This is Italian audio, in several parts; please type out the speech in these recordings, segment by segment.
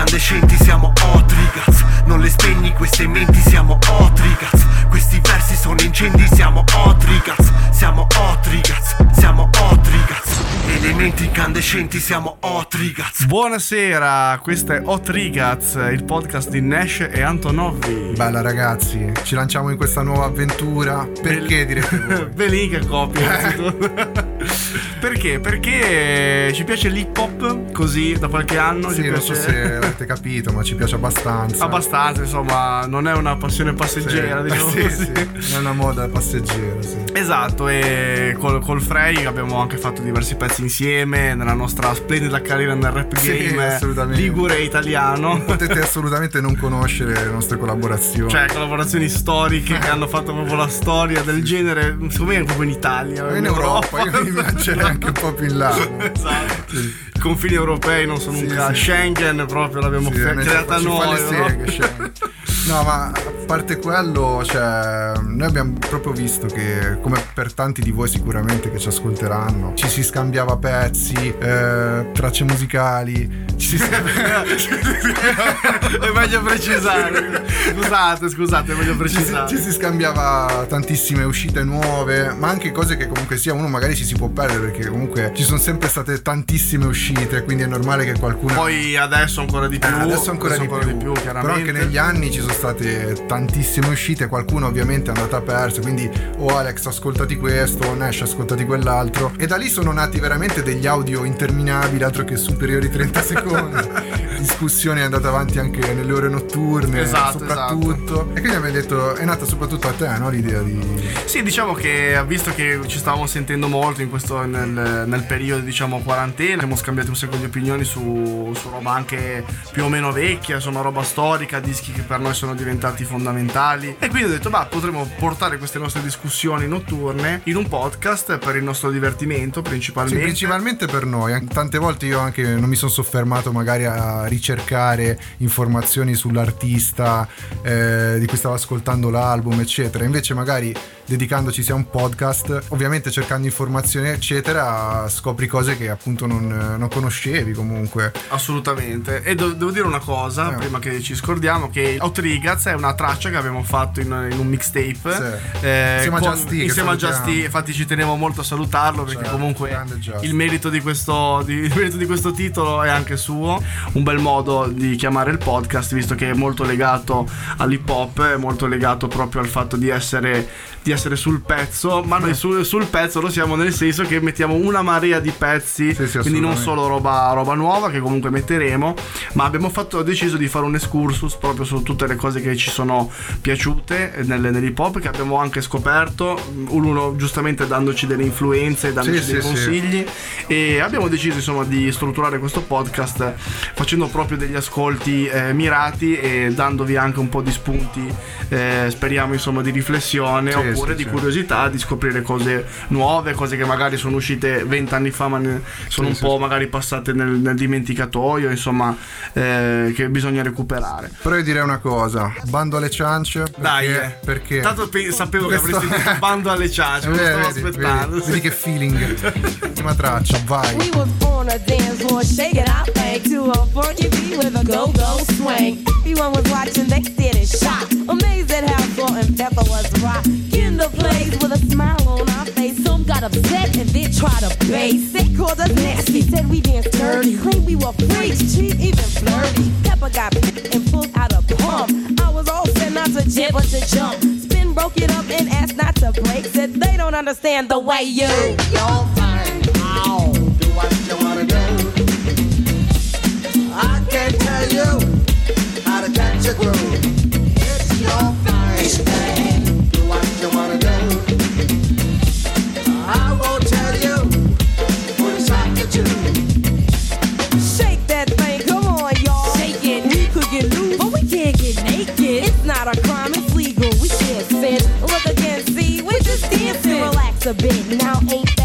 incandescenti siamo Otrigaz Non le spegni queste menti siamo Otrigaz Questi versi sono incendi siamo Otrigaz Siamo Otrigaz Siamo Otrigaz Elementi incandescenti siamo Otrigaz Buonasera, questo è Hot Rigaz, il podcast di Nash e Antonovi. Bella ragazzi, ci lanciamo in questa nuova avventura. Perché direte voi? Belì che copia. innanzitutto. Perché? Perché ci piace l'hip hop così da qualche anno. Sì, ci non so se avete capito, ma ci piace abbastanza. Abbastanza, insomma, non è una passione Sì, passeggera, diciamo sì, così. sì, è una moda passeggera, sì. Esatto, e col, col Frey abbiamo anche fatto diversi pezzi insieme nella nostra splendida carriera nel rap Sì, game assolutamente. ligure italiano. Potete assolutamente non conoscere le nostre collaborazioni. Cioè, collaborazioni storiche che hanno fatto proprio la storia del genere, secondo me anche proprio in Italia. in Europa, io mi lancerei anche un po' più in là. Esatto. I confini europei non sono Sì, un sì. Schengen proprio l'abbiamo Sì, creata fa noi. le no? seghe, cioè. No, ma a parte quello, cioè, noi abbiamo proprio visto che, come per tanti di voi sicuramente che ci ascolteranno, ci si scambiava pezzi, eh, tracce musicali, ci si è meglio precisare. Scusate, scusate, è meglio Ci si, precisare. ci si scambiava tantissime uscite nuove, ma anche cose che comunque sia uno magari ci si può perdere perché comunque ci sono sempre state tantissime uscite, quindi è normale che qualcuno Poi adesso ancora di più. Eh, adesso ancora, di, più. chiaramente. Però anche negli anni ci sono state tantissime uscite, qualcuno ovviamente è andata persa, quindi oh Alex ascoltati questo, o Nash ascoltati quell'altro. E da lì sono nati veramente degli audio interminabili, altro che superiori 30 secondi. Discussione è andata avanti anche nelle ore notturne, Esatto, soprattutto. E quindi abbiamo detto, è nata soprattutto a te, no? L'idea di... Sì, diciamo che visto che ci stavamo sentendo molto in questo nel, nel periodo, diciamo, quarantena, abbiamo scambiato un sacco di opinioni su, su roba anche più o meno vecchia, insomma, roba storica, dischi che per noi sono diventati fondamentali. E quindi ho detto, bah, potremmo portare queste nostre discussioni notturne in un podcast per il nostro divertimento, Sì, principalmente. principalmente per noi. An- Tante volte io anche non mi sono soffermato magari a ricercare informazioni sull'artista eh, di cui stavo ascoltando l'album, eccetera. Invece magari dedicandoci sia a un podcast, ovviamente cercando informazioni, eccetera, scopri cose che appunto non, non conoscevi comunque. Assolutamente. E do- devo dire una cosa, Eh. prima che ci scordiamo, che Outrigaz è una traccia che abbiamo fatto in, in un mixtape. Sì. eh, Insieme a Just insieme a Just. Infatti ci tenevo molto a salutarlo perché Cioè, comunque il merito, di questo, di- il merito di questo titolo è anche suo. Un bel modo di chiamare il podcast, visto che è molto legato all'hip hop, è molto legato proprio al fatto di essere, di essere sul pezzo. Ma Eh. noi sul, sul pezzo lo siamo nel senso che mettiamo una marea di pezzi, Sì, sì, quindi non solo roba, roba nuova che comunque metteremo, ma abbiamo fatto, deciso di fare un excursus proprio su tutte le cose che ci sono piaciute nel, nell'hip hop, che abbiamo anche scoperto, uno giustamente dandoci delle influenze, dandoci Sì, dei consigli e abbiamo deciso insomma di strutturare questo podcast facendo proprio degli ascolti eh, mirati e dandovi anche un po' di spunti, eh, speriamo insomma di riflessione oppure sì, di curiosità, di scoprire cose nuove, cose che magari sono uscite vent'anni fa ma ne- sono Sì, un sì, po' sì. magari passate nel, nel dimenticatoio, insomma, eh, che bisogna recuperare. Però io direi una cosa, bando alle ciance. Perché, Dai, eh. perché Tanto pe- sapevo che Questo- avresti detto bando alle ciance, Eh, stavo vedi, aspettando. vedi, vedi che feeling. Prima traccia, vai. We was on a dance floor shaking our thing to a funky beat with a go-go swing. Everyone was watching, they did it shot. Amazed at how salt and pepper was rock. Kinder plays with a smile on our face. Some got upset and then tried to base. They called us nasty, said we danced dirty. Claimed we were freaks, cheap, even flirty. Pepper got and pulled out a pump. I was all set not to jib but to jump. Spin broke it up and asked not to break. Said they don't understand the way you. your thing. Ow, do what you wanna do. I can't tell you a bit, now ain't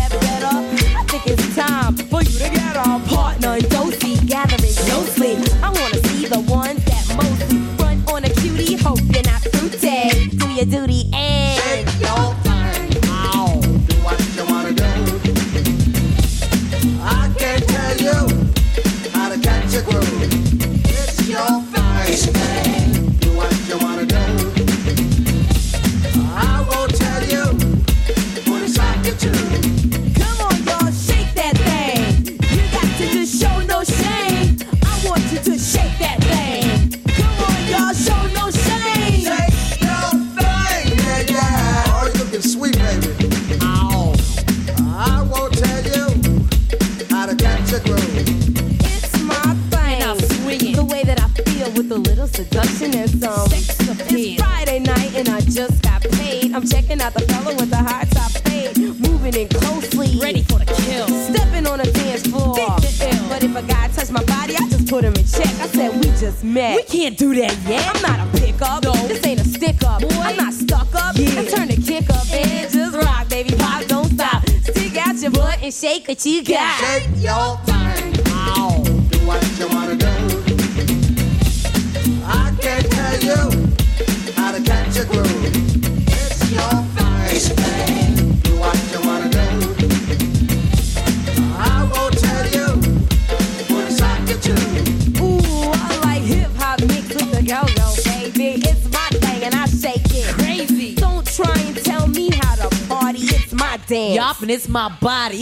body.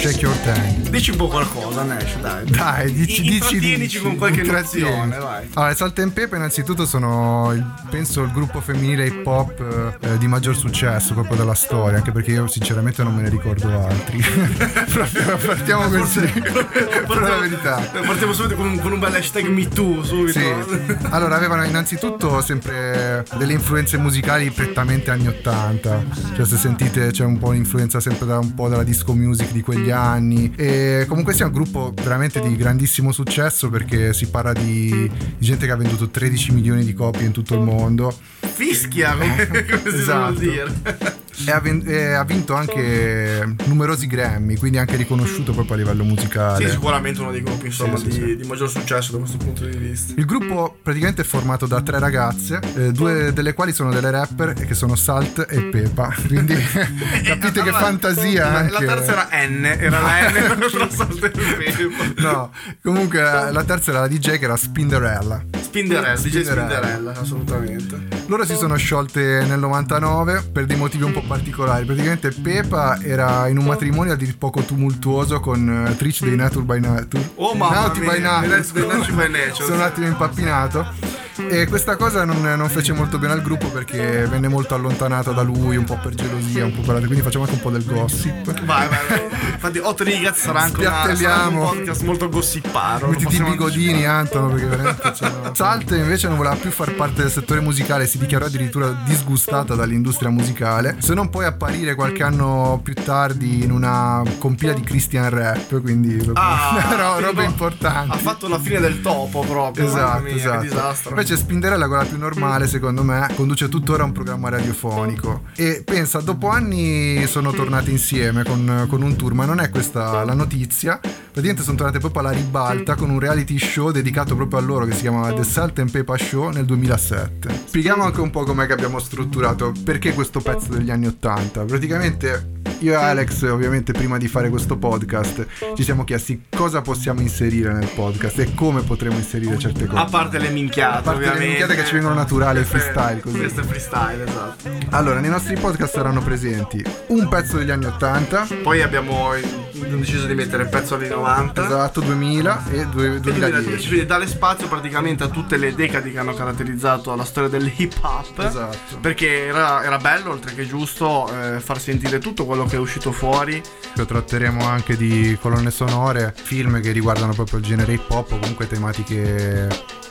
Shake Your Tank. Dici un po' qualcosa, Nash, dai. Dai, dici, dici, dici, con qualche nozione, vai. Allora, Salt and Pepa innanzitutto sono, il- penso, il gruppo femminile hip hop eh, di maggior successo proprio della storia, anche perché io sinceramente non me ne ricordo altri. Partiamo così, per la verità. Partiamo subito con un, con un bel hashtag MeToo, subito. Sì. Allora, avevano innanzitutto sempre delle influenze musicali prettamente anni 80. Cioè, se sentite, c'è un po' un'influenza sempre da un po' dalla disco music di quegli anni. E comunque sia un gruppo veramente di grandissimo successo perché si parla di, di gente che ha venduto 13 milioni di copie in tutto il mondo. Fischia, come, come si Esatto. suol dire. E ha, ven- e ha vinto anche numerosi Grammy, quindi anche riconosciuto proprio a livello musicale. Sì, sicuramente uno dei gruppi insomma, Sì, sì, di, sì. di maggior successo da questo punto di vista. Il gruppo praticamente è formato da tre ragazze, eh, due delle quali sono delle rapper che sono Salt e Pepa. Quindi capite che fantasia la- anche. La terza era N, era la N tra salto e pepe. No, comunque la terza era la DJ che era Spinderella. Spinderella, DJ Spinderella. Assolutamente. Loro si sono sciolte nel 99 per dei motivi un po' particolari. Praticamente Pepa era in un matrimonio a dir poco tumultuoso con eh, Trish dei Nature by Nature. Oh, mamma Naughty mia, by Nature. Sono un attimo impappinato. E questa cosa non, non fece molto bene al gruppo perché venne molto allontanato da lui, un po' per gelosia, un po' per quindi facciamo anche un po' del gossip. Vai, vai, vai. Infatti, Hot Rigaz sarà anche, una, sarà un podcast molto gossiparo. Mettiti i bigodini, Antono, perché veramente c'erano- Salt invece non voleva più far parte del settore musicale, si dichiarò addirittura disgustata dall'industria musicale, se non poi apparire qualche anno più tardi in una compila di Christian Rap, quindi Ah, ro- robe tipo, importanti. Ha fatto la fine del topo proprio. Esatto, mia, Che esatto. disastro. Invece Spinderella, quella più normale, secondo me, conduce tuttora un programma radiofonico. E pensa, dopo anni sono tornate insieme con, con un tour, ma non è questa la notizia. Praticamente sono tornate proprio alla ribalta con un reality show dedicato proprio a loro che si chiama The Salt and Pepper Show nel 2007. Spieghiamo anche un po' com'è che abbiamo strutturato, perché questo pezzo degli anni 80. Praticamente io e Alex, ovviamente, prima di fare questo podcast, ci siamo chiesti cosa possiamo inserire nel podcast e come potremo inserire certe cose. A parte le minchiate, A parte le ovviamente. minchiate che ci vengono naturali, freestyle, così. Questo è freestyle, esatto. Allora, nei nostri podcast saranno presenti un pezzo degli anni 80, Poi abbiamo deciso di mettere il pezzo anni 90. esatto, 2000 e due- E 2010, 2010. quindi dare spazio praticamente a tutte le decadi che hanno caratterizzato la storia dell'hip hop. Esatto. Perché era, era bello, oltre che giusto, eh, far sentire tutto quello che è uscito fuori. Poi Tratteremo anche di colonne sonore, film che riguardano proprio il genere hip hop o comunque tematiche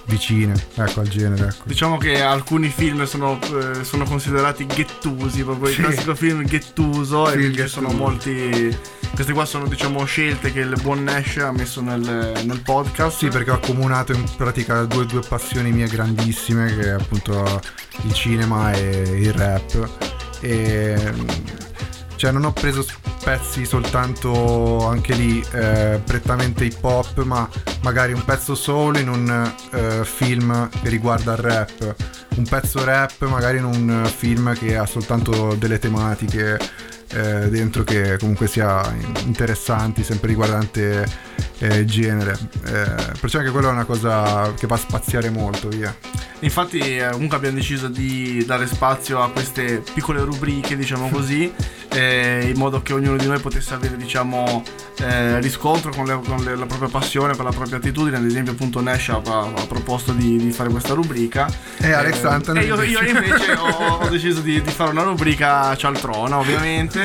vicine, ecco, al genere, ecco. Diciamo che alcuni film sono, eh, sono considerati ghettusi, proprio Sì. il classico film ghettuso. Sì, e quindi sono ghettuso. molti. Queste qua sono, diciamo, scelte che il buon Nash ha messo nel, nel podcast. Sì, perché ho accomunato in pratica due, due passioni mie grandissime, che è appunto il cinema e il rap. E cioè non ho preso pezzi soltanto anche lì eh, prettamente hip hop, ma magari un pezzo soul in un eh, film che riguarda il rap, un pezzo rap magari in un film che ha soltanto delle tematiche eh, dentro che comunque sia interessanti, sempre riguardante eh, genere. Eh, perciò anche quella è una cosa che va a spaziare molto, via. Infatti, eh, comunque abbiamo deciso di dare spazio a queste piccole rubriche, diciamo così, eh, in modo che ognuno di noi potesse avere, diciamo, eh, riscontro con, le- con le- la propria passione, per la propria attitudine. Ad esempio, appunto, Nash ha, ha proposto di, di fare questa rubrica. E Alex Anthony E io, io invece ho, ho deciso di, di fare una rubrica cialtrona, ovviamente.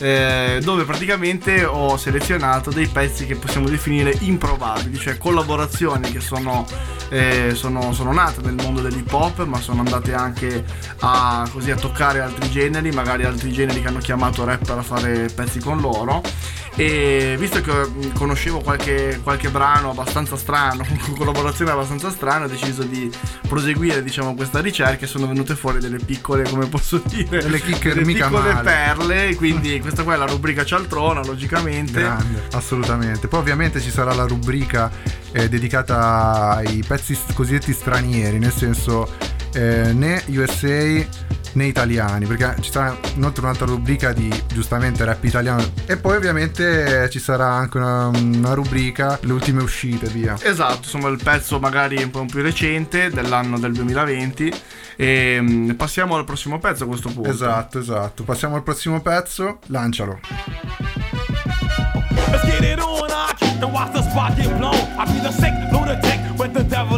Eh, dove praticamente ho selezionato dei pezzi che possiamo definire improbabili, cioè collaborazioni che sono, eh, sono, sono nate nel mondo dell'hip hop, ma sono andate anche a, così, a toccare altri generi, magari altri generi che hanno chiamato rapper a fare pezzi con loro. E visto che conoscevo qualche, qualche brano abbastanza strano, con collaborazioni abbastanza strane, ho deciso di proseguire diciamo, questa ricerca e sono venute fuori delle piccole, come posso dire, Delle chicche delle mica piccole male. perle. Quindi questa qua è la rubrica cialtrona, logicamente. Grande, assolutamente. Poi ovviamente ci sarà la rubrica eh, dedicata ai pezzi cosiddetti stranieri, nel senso eh, né USA né italiani, perché ci sarà inoltre un'altra rubrica di giustamente rap italiano e poi ovviamente ci sarà anche una, una rubrica le ultime uscite, via. Esatto, insomma il pezzo magari un po' più recente dell'anno del 2020 e mm, passiamo al prossimo pezzo a questo punto. Esatto, esatto. Passiamo al prossimo pezzo, lancialo. Let's get it on, I watch the spot get blown. I be the sick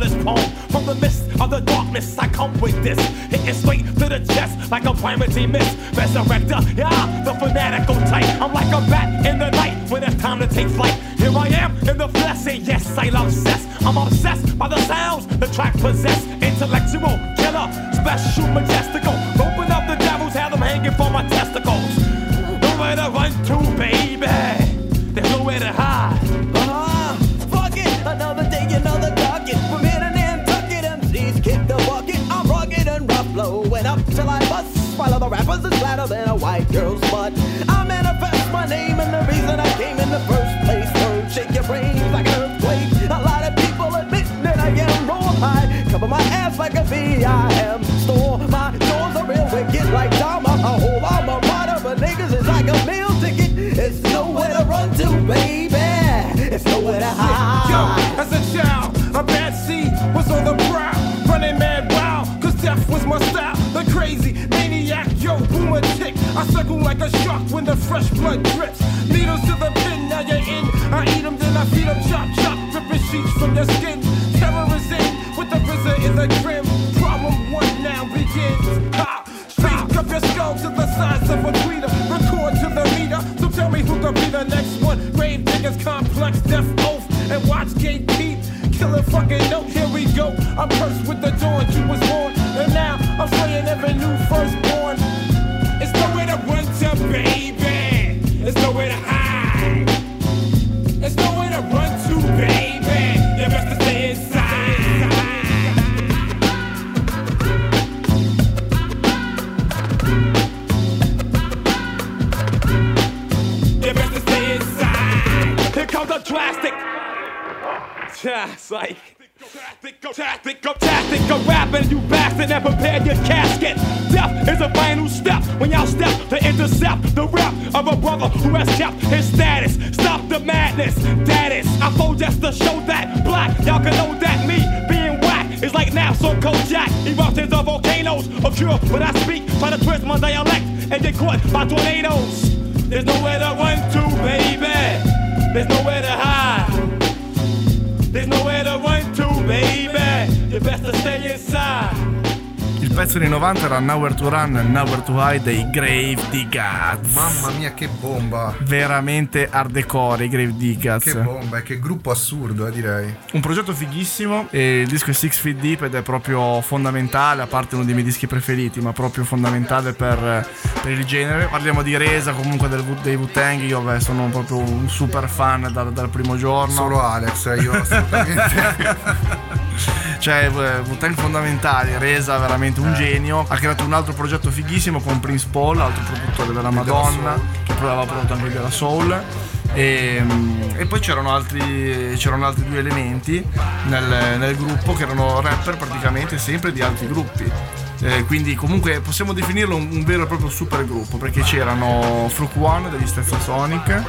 devilish poem. From the mist of the darkness, I come with this. Hitting straight to the chest like a primacy miss. Resurrector, yeah, the fanatical type. I'm like a bat in the night when it's time to take flight. Here I am in the flesh, and yes, I'm obsessed. I'm obsessed by the sounds the track possess. Intellectual, killer, special, majestical. Open up the devils, have them hanging from my testicles. Girl's butt. I manifest my name and the reason I came in the first place. Word, shake your brains like an earthquake. A lot of people admit that I am raw high. Cover my ass like a bee, I am. Store my doors are real wicked like Dharma. A whole mater for niggas is like a meal ticket. It's nowhere to run to, baby. It's nowhere to hide. Yo, tick. Like a shark when the fresh blood drips. Needles to the pin, now you're in. I eat them, then I feed them, chop, chop, ripping sheets from your skin. Terror is in, with the RZA in the grim. Problem one now begins. Ha! Speak up your skull to the size of a tweeter. Record to the meter. So tell me who could be the next one. Grave diggers, complex, death oath, and watch gate keep. Killer fucking note, here we go. I'm cursed with the dawn, you was born. And now I'm slaying every new firstborn. It's like. Go tactic, go tactic, go rapping, you bastard, and prepare your casket. Death is a final step when y'all step to intercept the rep of a brother who has kept his status. Stop the madness, that is. I fold just to show that black, y'all can know that me being whack is like naps on Kojak. Eruptions of volcanoes occur when I speak, try to twist my dialect and get caught by tornadoes. There's nowhere to run to, baby. There's nowhere to hide. Baby. You better stay inside. Il pezzo dei 90 era Nowhere to Run Nowhere to Hide dei Grave Diggaz. Mamma mia, che bomba! Veramente hardcore i Grave Diggaz. Che bomba e che gruppo assurdo, eh, direi. Un progetto fighissimo e il disco è Six Feet Deep ed è proprio fondamentale, a parte uno dei miei dischi preferiti, ma proprio fondamentale per, per il genere. Parliamo di Resa, comunque del, dei Wu-Tang, io beh, sono proprio un super fan dal, dal primo giorno. Solo Alex, eh, io assolutamente. Cioè, eh, Wu-Tang fondamentali, Resa veramente un genio. Ha creato un altro progetto fighissimo con Prince Paul, altro produttore della Madonna, che poi aveva prodotto anche della Soul. E, mm, e poi c'erano altri, c'erano altri due elementi nel, nel gruppo che erano rapper praticamente sempre di altri gruppi. Eh, quindi comunque possiamo definirlo un, un vero e proprio super gruppo perché c'erano Fruit One degli Stetson Sonic,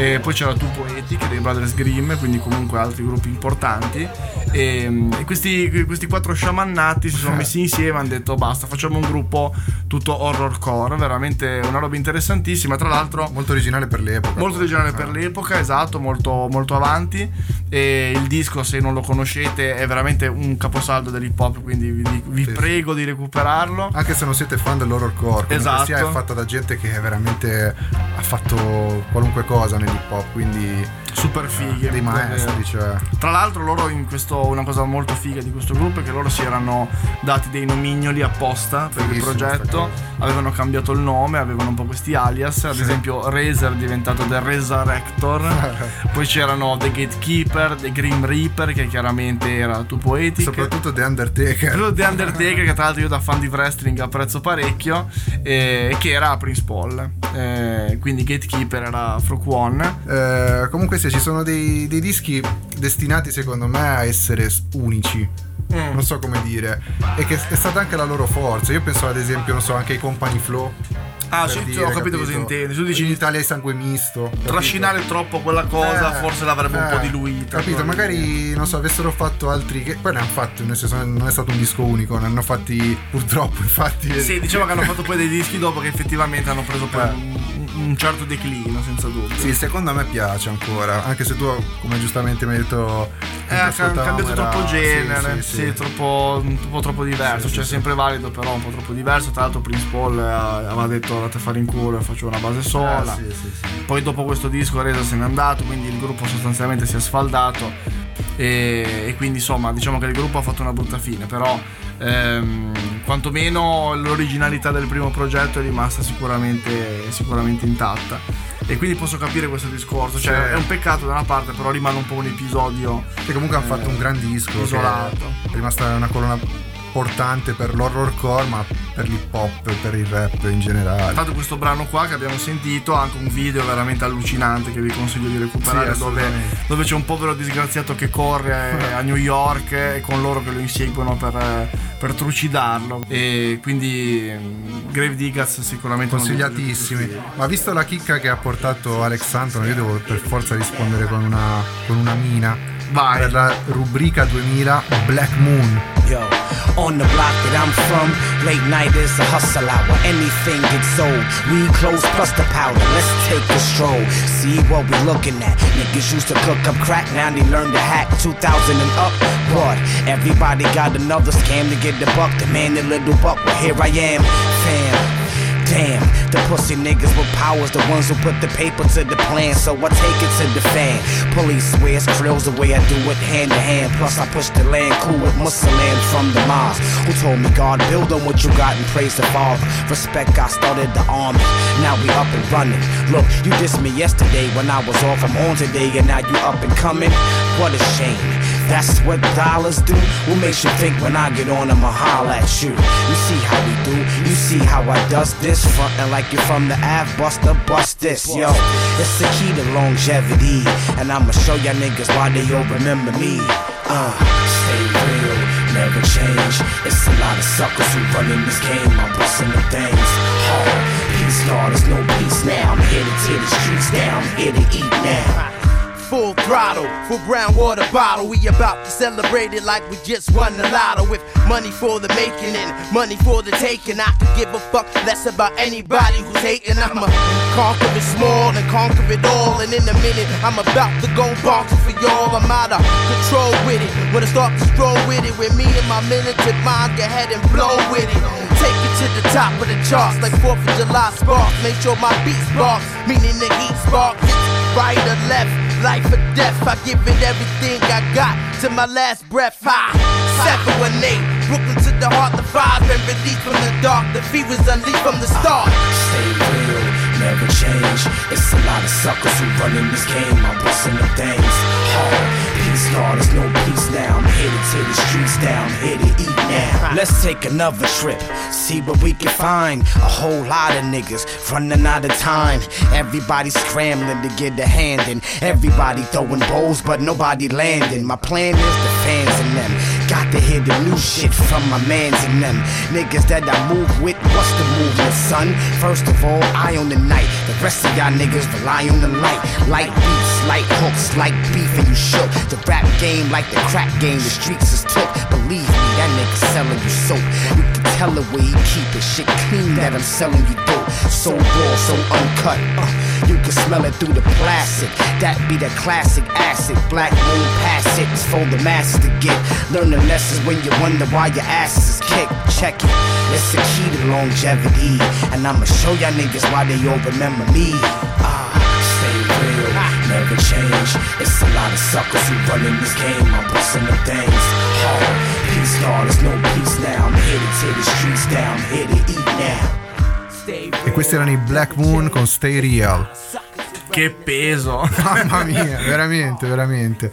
E poi c'era Tu Poetic dei Brothers Grimm, quindi comunque altri gruppi importanti. E, e questi, questi quattro sciamannati si sono messi insieme e hanno detto basta, facciamo un gruppo tutto horrorcore, veramente una roba interessantissima. Tra l'altro Molto originale per l'epoca. Molto originale per l'epoca, esatto, molto, molto avanti. E il disco, se non lo conoscete, è veramente un caposaldo dell'hip hop, quindi vi, vi Sì, prego di recuperarlo. Anche se non siete fan dell'horrorcore, Esatto. sia è fatta da gente che veramente ha fatto qualunque cosa nell'hip hop, quindi Super fighe. dei maestri, davvero. cioè. Tra l'altro loro in questo una cosa molto figa di questo gruppo è che loro si erano dati dei nomignoli apposta per il Fighissimo sta progetto, avevano cambiato il nome, avevano un po' questi alias, ad esempio Razer è diventato The Resurrector, poi c'erano The Gatekeeper, The Grim Reaper che chiaramente era Tu Poetic. Soprattutto The Undertaker. Quello di Undertaker, che tra l'altro io da fan di wrestling apprezzo parecchio, e che era Prince Paul. Eh, quindi Gatekeeper era Frook One. Eh, comunque sì, ci sono dei, dei dischi destinati secondo me a essere unici. Mm. Non so come dire. E che è stata anche la loro forza. Io penso ad esempio, non so, anche ai Company Flow. Ah, sì, dire, ho capito cosa intendi. Tu dici in Italia è sangue misto. capito? trascinare troppo quella cosa, Eh, forse l'avrebbe un eh, po' diluita. Capito? Magari non so, avessero fatto altri. Che poi ne hanno fatti, nel senso, non è stato un disco unico, ne hanno fatti purtroppo, infatti. Sì, diciamo che hanno fatto poi dei dischi dopo che effettivamente hanno preso poi Eh. Un, certo declino, senza dubbio. Sì, secondo me piace ancora, anche se tu, come giustamente mi hai detto, Eh, mentre ascoltavamo cambiato troppo genere, sì, sì, sì, sì. troppo, un po' troppo diverso, cioè sempre valido però un po' troppo diverso, tra l'altro Prince Paul eh, aveva detto andate a fare in culo e faccio una base sola, Eh, sì, sì, sì. poi dopo questo disco Reza se n'è andato, quindi il gruppo sostanzialmente si è sfaldato e, e quindi insomma diciamo che il gruppo ha fatto una brutta fine, però ehm, quantomeno l'originalità del primo progetto è rimasta sicuramente, sicuramente intatta. E quindi posso capire questo discorso, cioè Sì. è un peccato da una parte, però rimane un po' un episodio Che comunque hanno fatto un gran disco. isolato. È rimasta una colonna portante per l'horrorcore, ma per l'hip hop e per il rap in generale. Tanto questo brano qua che abbiamo sentito ha anche un video veramente allucinante che vi consiglio di recuperare Sì, dove, dove c'è un povero disgraziato che corre a New York e con loro che lo inseguono per, per trucidarlo e quindi mm, Grave Diggers sicuramente Consigliatissimi. Ma visto la chicca che ha portato Alex Santon, io devo per forza rispondere con una, con una mina. Vai. Per la rubrica 2000 Black Moon. Yo, on the block that I'm from, late night is a hustle hour. Anything gets sold. Weed, clothes, plus the powder. Let's take a stroll. See what we looking at. Niggas used to cook up crack, now they learn to hack. 2000 and up, but everybody got another scam to get the buck. The man, the little buck. Well, here I am, fam. Damn, the pussy niggas with powers, the ones who put the paper to the plan, so I take it to the fan. Police swears drills the way I do it hand to hand. Plus, I push the land cool with Muslim from the mosque. Who told me God build on what you got and praise the Father. Respect, I started the army. Now we up and running. Look, you dissed me yesterday when I was off. I'm on today, and now you up and coming. What a shame. That's what dollars do. What makes you think when I get on I'ma holler at you? You see how we do, you see how I does this, frontin' like you're from the Ave, buster, bust this, yo. It's the key to longevity, and I'ma show y'all niggas why they all remember me. Uh, stay real, never change. It's a lot of suckers who run in this game. I'm busting the things hard. Peace, Lord, there's no peace now. I'm here to tear the streets down, I'm here to eat now. Full throttle, full brown water bottle. We about to celebrate it like we just won the lotto with money for the making and money for the taking. I could give a fuck less about anybody who's hating. I'ma conquer it small and conquer it all. And in a minute, I'm about to go bonkers for y'all. I'm out of control with it. When I start to stroll with it, with me and my militant mind, go ahead and blow with it. Take it to the top of the charts like 4th of July sparks. Make sure my beat sparks, meaning the heat spark. Right or left, life or death. I give it everything I got to my last breath. High, 718, Brooklyn to the heart, the five been released from the dark. The fever's unleashed from the start. Stay real, never change. It's a lot of suckers who run in this game. I'm busting the things hard. Peace, Lord, there's no peace now. I'm here to tear the streets down. I'm here to eat now. Let's take another trip, see what we can find. A whole lot of niggas running out of time. Everybody scrambling to get a hand in. Everybody throwing bowls, but nobody landing. My plan is the fans and them. Got to hear the new shit from my mans and them. Niggas that I move with, what's the movement, son? First of all, I on the night. The rest of y'all niggas rely on the light. Light beats, light hooks, like beef and you shook. The rap game like the crack game, the streets is took. Believe me, that nigga selling you soap. You can tell the way he keep it shit clean that I'm selling you dope. So raw, so uncut. Uh, you can smell it through the plastic. That be the classic acid. Black moon pass it it's for the masses to get. Learning lessons when you wonder why your asses is kicked. Check it. It's the key to longevity. And I'ma show y'all niggas why they all remember me. Ah, stay real, never change. It's a lot of suckers who run in this game. I'm busting the things hard. Peace, y'all, there's no peace now. I'm headed to the streets down, I'm here to eat now. E questi erano i Black Moon con Stay Real. Che peso. Mamma mia, veramente, veramente.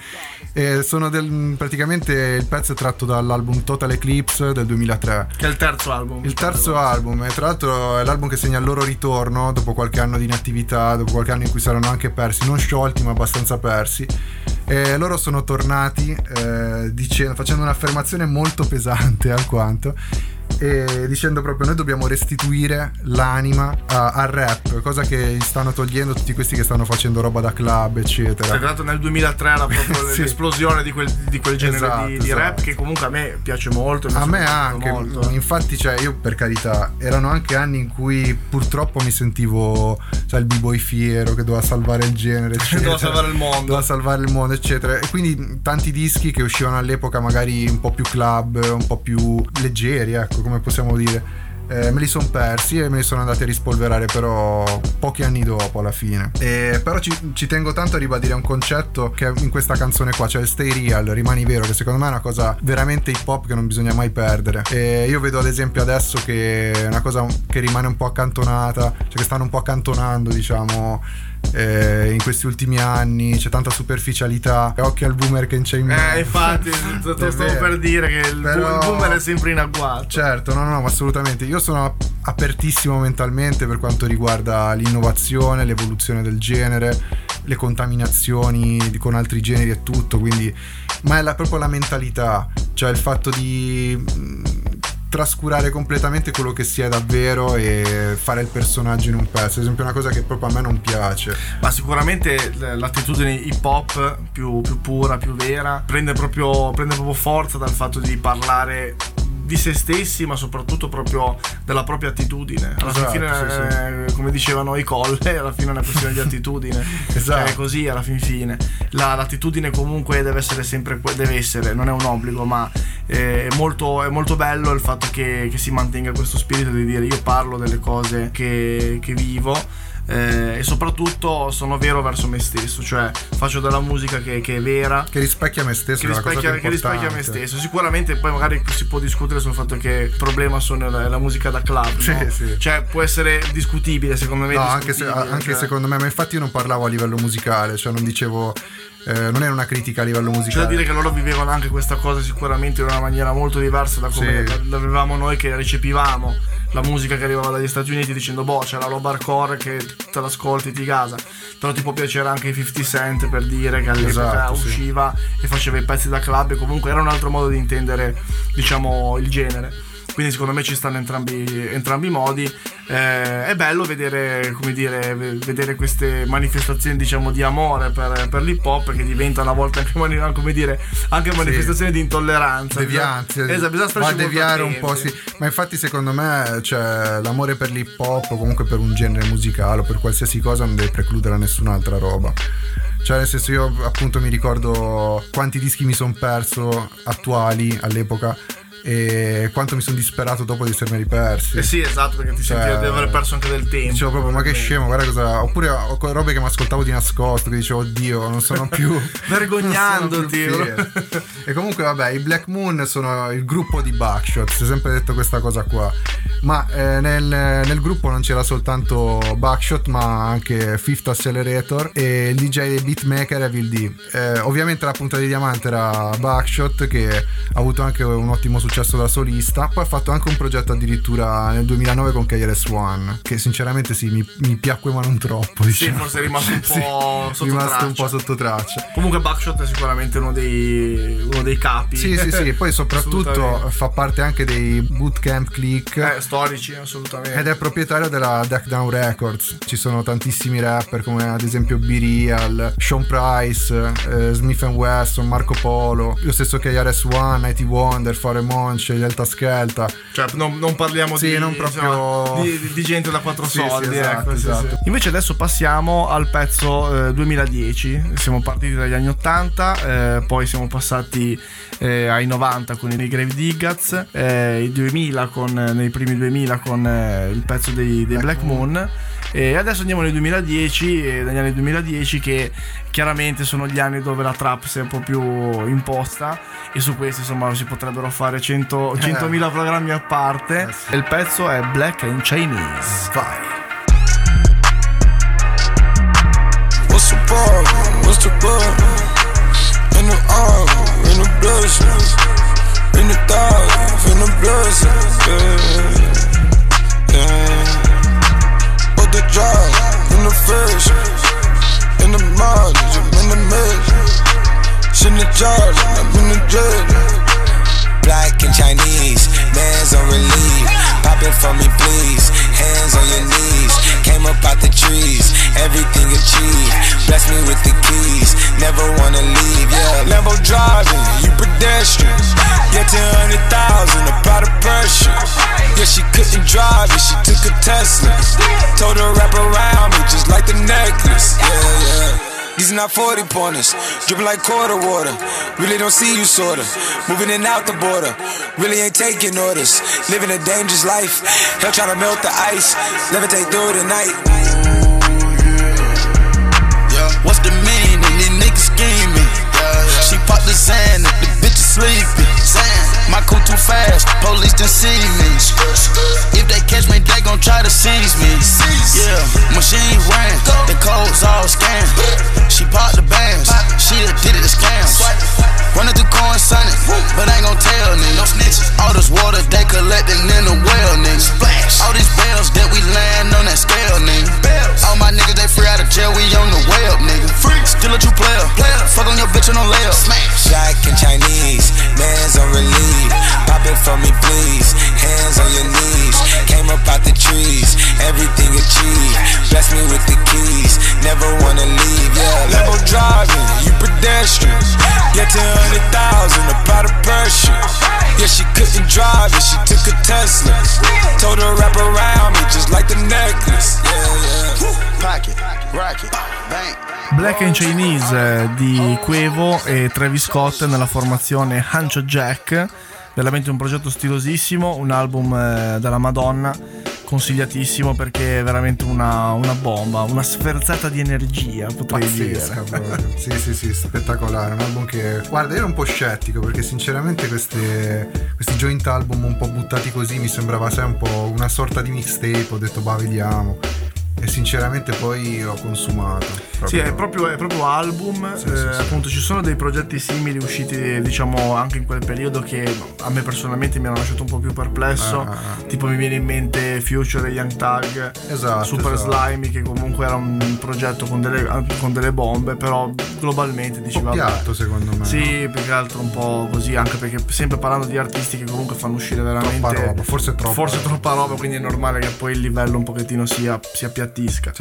E sono del, praticamente il pezzo è tratto dall'album Total Eclipse del 2003. Che è il terzo album. Il terzo album, e tra l'altro è l'album che segna il loro ritorno dopo qualche anno di inattività, dopo qualche anno in cui saranno anche persi, non sciolti ma abbastanza persi. E loro sono tornati eh, dicendo, facendo un'affermazione molto pesante alquanto dicendo proprio noi dobbiamo restituire l'anima a- al rap, cosa che gli stanno togliendo tutti questi che stanno facendo roba da club, eccetera. Tra l'altro nel 2003 era proprio Sì. l'esplosione di quel, di quel genere Esatto, di, di rap esatto. che comunque a me piace molto. e A me anche, molto. infatti, cioè, io per carità, erano anche anni in cui purtroppo mi sentivo, cioè, il b-boy fiero che doveva salvare il genere, eccetera. Doveva salvare il mondo. Doveva salvare il mondo, eccetera. E quindi tanti dischi che uscivano all'epoca, magari un po' più club, un po' più leggeri, ecco, come possiamo dire. Eh, me li sono persi e me li sono andati a rispolverare però pochi anni dopo alla fine Eh, però ci, ci tengo tanto a ribadire un concetto che in questa canzone qua cioè Stay Real, rimani vero che secondo me è una cosa veramente hip hop che non bisogna mai perdere e io vedo ad esempio adesso che è una cosa che rimane un po' accantonata cioè che stanno un po' accantonando diciamo eh, in questi ultimi anni c'è tanta superficialità e occhio al boomer che c'è in mezzo Eh, infatti, te lo stavo per dire che il, Però- boomer è sempre in agguato. Certo, no, no, assolutamente. Io sono ap- apertissimo mentalmente per quanto riguarda l'innovazione, l'evoluzione del genere, le contaminazioni con altri generi e tutto, quindi ma è la- proprio la mentalità, cioè il fatto di trascurare completamente quello che si è davvero e fare il personaggio in un pezzo. Ad esempio, una cosa che proprio a me non piace. Ma sicuramente l'attitudine hip hop più, più pura, più vera, prende proprio, prende proprio forza dal fatto di parlare di se stessi, ma soprattutto proprio della propria attitudine. Alla Esatto, fine, sì, eh, come dicevano i colle, alla fine è una questione di attitudine. Esatto. Cioè, è così alla fin fine. La- l'attitudine comunque deve essere sempre, deve essere, non è un obbligo, ma eh, è molto, è molto bello il fatto che, che si mantenga questo spirito di dire io parlo delle cose che, che vivo. Eh, e soprattutto sono vero verso me stesso, cioè faccio della musica che, che è vera, Che rispecchia me stesso, che rispecchia, che rispecchia me stesso. Sicuramente poi magari si può discutere sul fatto che il problema sono la, la musica da club, Sì, no? sì. cioè può essere discutibile secondo me. No, anche, se- anche cioè. secondo me, ma infatti io non parlavo a livello musicale, cioè non dicevo, eh, non era una critica a livello C'è da musicale. dire che loro vivevano anche questa cosa sicuramente in una maniera molto diversa da come Sì. l'avevamo noi che recepivamo la musica che arrivava dagli Stati Uniti dicendo boh c'è la roba hardcore che te l'ascolti ti casa però ti può piacere anche i 50 Cent per dire che all'epoca Esatto, sì. usciva e faceva i pezzi da club e comunque era un altro modo di intendere diciamo il genere quindi secondo me ci stanno entrambi, entrambi i modi. Eh, è bello vedere come dire ve- vedere queste manifestazioni diciamo di amore per, per l'hip hop che diventano a volte anche, come dire, anche manifestazioni di intolleranza. Devianze esatto, bisogna va a starci deviare un po' sì. Ma infatti secondo me cioè, l'amore per l'hip hop o comunque per un genere musicale o per qualsiasi cosa non deve precludere a nessun'altra roba. Cioè nel senso io appunto mi ricordo quanti dischi mi sono perso attuali all'epoca e quanto mi sono disperato dopo di essermeli persi Eh sì, esatto, perché ti Cioè, senti di aver perso anche del tempo. Dicevo proprio, ma che scemo, guarda cosa. Oppure ho co- robe che mi ascoltavo di nascosto, che dicevo, oddio, non sono più. Vergognandoti. e comunque, vabbè, i Black Moon sono il gruppo di Buckshot. Si è sempre detto questa cosa qua. Ma eh, nel, nel gruppo non c'era soltanto Buckshot, ma anche Fifth Accelerator e il DJ beatmaker Evil D. Eh, ovviamente la punta di diamante era Buckshot, che ha avuto anche un ottimo successo da solista. Poi ha fatto anche un progetto addirittura nel 2009 con KRS One, che sinceramente sì, mi, mi piacque ma non troppo. Sì, Diciamo. forse è rimasto un Sì, po' sotto rimasto traccia. un po' sotto traccia. Comunque Buckshot è sicuramente uno dei, uno dei capi. Sì, sì, sì, poi soprattutto fa parte anche dei bootcamp click. Eh, storici, assolutamente. Ed è proprietario della Deck Down Records. Ci sono tantissimi rapper come ad esempio B-Real, Sean Price, eh, Smith Wesson, Marco Polo, lo stesso KRS One, Nighty Wonder, Fare Monch, Delta Skelta. Cioè, non, non parliamo Sì, di, non proprio- insomma, di, di- gente da quattro Sì, soldi. sì, esatto, ecco, sì, esatto. sì. Invece adesso passiamo al pezzo eh, 2010. Siamo partiti dagli anni 80, eh, poi siamo passati eh, ai 90 con i Grave Diggaz, eh, i 2000 con, nei primi 2000 con eh, il pezzo dei, dei Black, Moon. E adesso andiamo nel 2010, e negli anni 2010 che chiaramente sono gli anni dove la trap si è un po' più imposta e su questo insomma si potrebbero fare 100 100.000 programmi a parte. E il pezzo è Black and Chinese. Vai. What's the problem? What's the problem? In the arm, in the bloodshed, in the thought, in the bloodshed, yeah, yeah. Put the drive in the fish, in the mileage, I'm in the mission. Shin the charge, I'm in the jail. Black and Chinese, man's on relief. Pop it for me, please. Hands on your knees. Came up out the trees, everything achieved. Bless me with the keys, never wanna leave. Yeah, Lambo driving, you pedestrian. Get to hundred thousand, about the pressure. Yeah, she couldn't drive it, she took a Tesla. Told her wrap around me just like the necklace. Yeah, yeah. These are not 40 pointers, dripping like quarter water. Really don't see you, sorta. Moving in out the border, really ain't taking orders. Living a dangerous life, hell trying to melt the ice. Levitate through the night. What's the meaning? These niggas scheming. She popped the sand, the bitch is sleeping. My cool too fast, police done see me. If they catch me, they gon' try to seize me. Yeah, machine ran, the codes all scanned. She popped the bands, she did it a scam. Running through coin sunny, but ain't gon' tell niggas. All this water they collecting in the well, niggas. All these bells that we land on that scale, nigga. All my niggas they free out of jail, we on the way up, nigga. Still a true player, fuck on your bitch on no layup. Black and Chinese, man's on relief. Pop it for me, please. Hands on your knees. Came up out the trees, everything achieved. Bless me with the keys, never wanna leave. Yeah, Lambo driving, you pedestrian. Get to hundred thousand, about the pressure. Yeah, she couldn't drive it, she took a Tesla. Told her wrap around me just like the necklace. Yeah, yeah. Pocket, racket, bank. Black and Chinese eh, di Quevo e Travis Scott nella formazione Hancho Jack. Veramente un progetto stilosissimo, un album eh, della Madonna, consigliatissimo perché è veramente una, una bomba, una sferzata di energia, potrei Pazzesca dire. sì, sì, sì, spettacolare. Un album che. Guarda, io ero un po' scettico perché sinceramente queste, questi joint album un po' buttati così mi sembrava, sai, un po' una sorta di mixtape. Ho detto, bah, vediamo. E sinceramente poi l'ho consumato. Sì, è proprio, è proprio album. eh, Appunto, ci sono dei progetti simili usciti, diciamo, anche in quel periodo che a me personalmente mi hanno lasciato un po' più perplesso. Ah, ah, Tipo, mi viene in mente Future e Young Tag, Esatto, Super esatto. Slimy, che comunque era un progetto con delle, con delle bombe, però globalmente vabbè. piatto secondo me. Sì, più che altro un po' così, anche perché sempre parlando di artisti che comunque fanno uscire veramente Troppa roba, forse troppa forse roba. troppa roba, quindi è normale che poi il livello un pochettino sia, si appiattisca.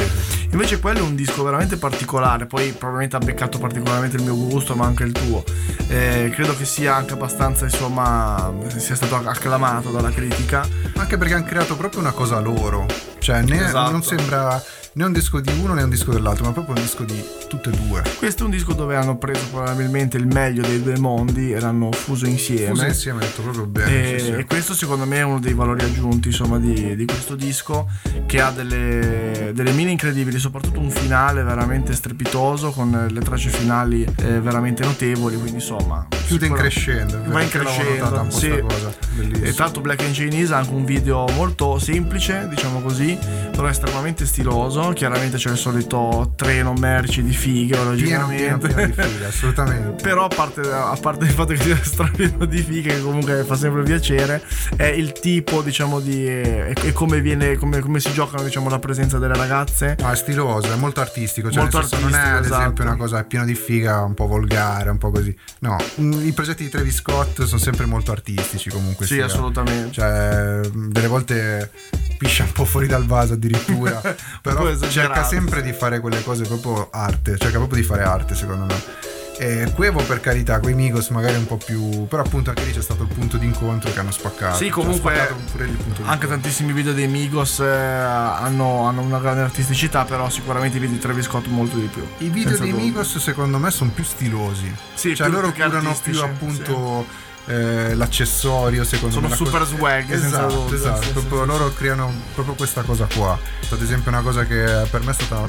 Invece quello è un disco veramente particolare, poi probabilmente ha beccato particolarmente il mio gusto, ma anche il tuo. Eh, credo che sia anche abbastanza, insomma, sia stato acclamato dalla critica. Anche perché hanno creato proprio una cosa loro. Cioè, né, Esatto. non sembra né un disco di uno né un disco dell'altro, ma proprio un disco di tutte e due. Questo è un disco dove hanno preso probabilmente il meglio dei due mondi e l'hanno fuso insieme. Fuso insieme, detto proprio bene. E, sì, sì. e questo secondo me è uno dei valori aggiunti insomma di, di questo disco che ha delle, delle mine incredibili, soprattutto un finale veramente strepitoso con le tracce finali eh, veramente notevoli, quindi insomma Chiude in crescendo. Va in crescendo, sì. E l'altro Black and Chinese ha anche un video molto semplice, diciamo così, però estremamente stiloso. Chiaramente c'è il solito treno merci di fighe, pieno, pieno, pieno di fighe, assolutamente. Però a parte, a parte il fatto che sia strapieno di fighe, che comunque fa sempre piacere, è il tipo, diciamo, di. e, come viene. Come, come si giocano, diciamo, la presenza delle ragazze. No, è stiloso, è molto artistico. Cioè, Molto senso, non è ad artistico, esempio esatto. una cosa piena di figa, un po' volgare, un po' così. No, mm, i progetti di Travis Scott sono sempre molto artistici comunque. Sì, sia. assolutamente. Cioè, delle volte piscia un po' fuori dal vaso addirittura. però esagerato, cerca sempre sì. di fare quelle cose proprio arte. Cerca proprio di fare arte, secondo me. E Quevo per carità, quei Migos magari un po' più. Però appunto anche lì c'è stato il punto d'incontro che hanno spaccato. Sì, Cioè, comunque ha spaccato anche tantissimi video dei Migos eh, hanno, hanno una grande artisticità, però sicuramente i video di Travis Scott molto di più. I video dei dubbio. Migos secondo me sono più stilosi. Sì, cioè più- loro curano più appunto eh, l'accessorio secondo Sono me. la super cosa- swag, Esatto, esatto. sì, proprio sì, loro creano proprio questa cosa qua. Ad esempio una cosa che per me è stata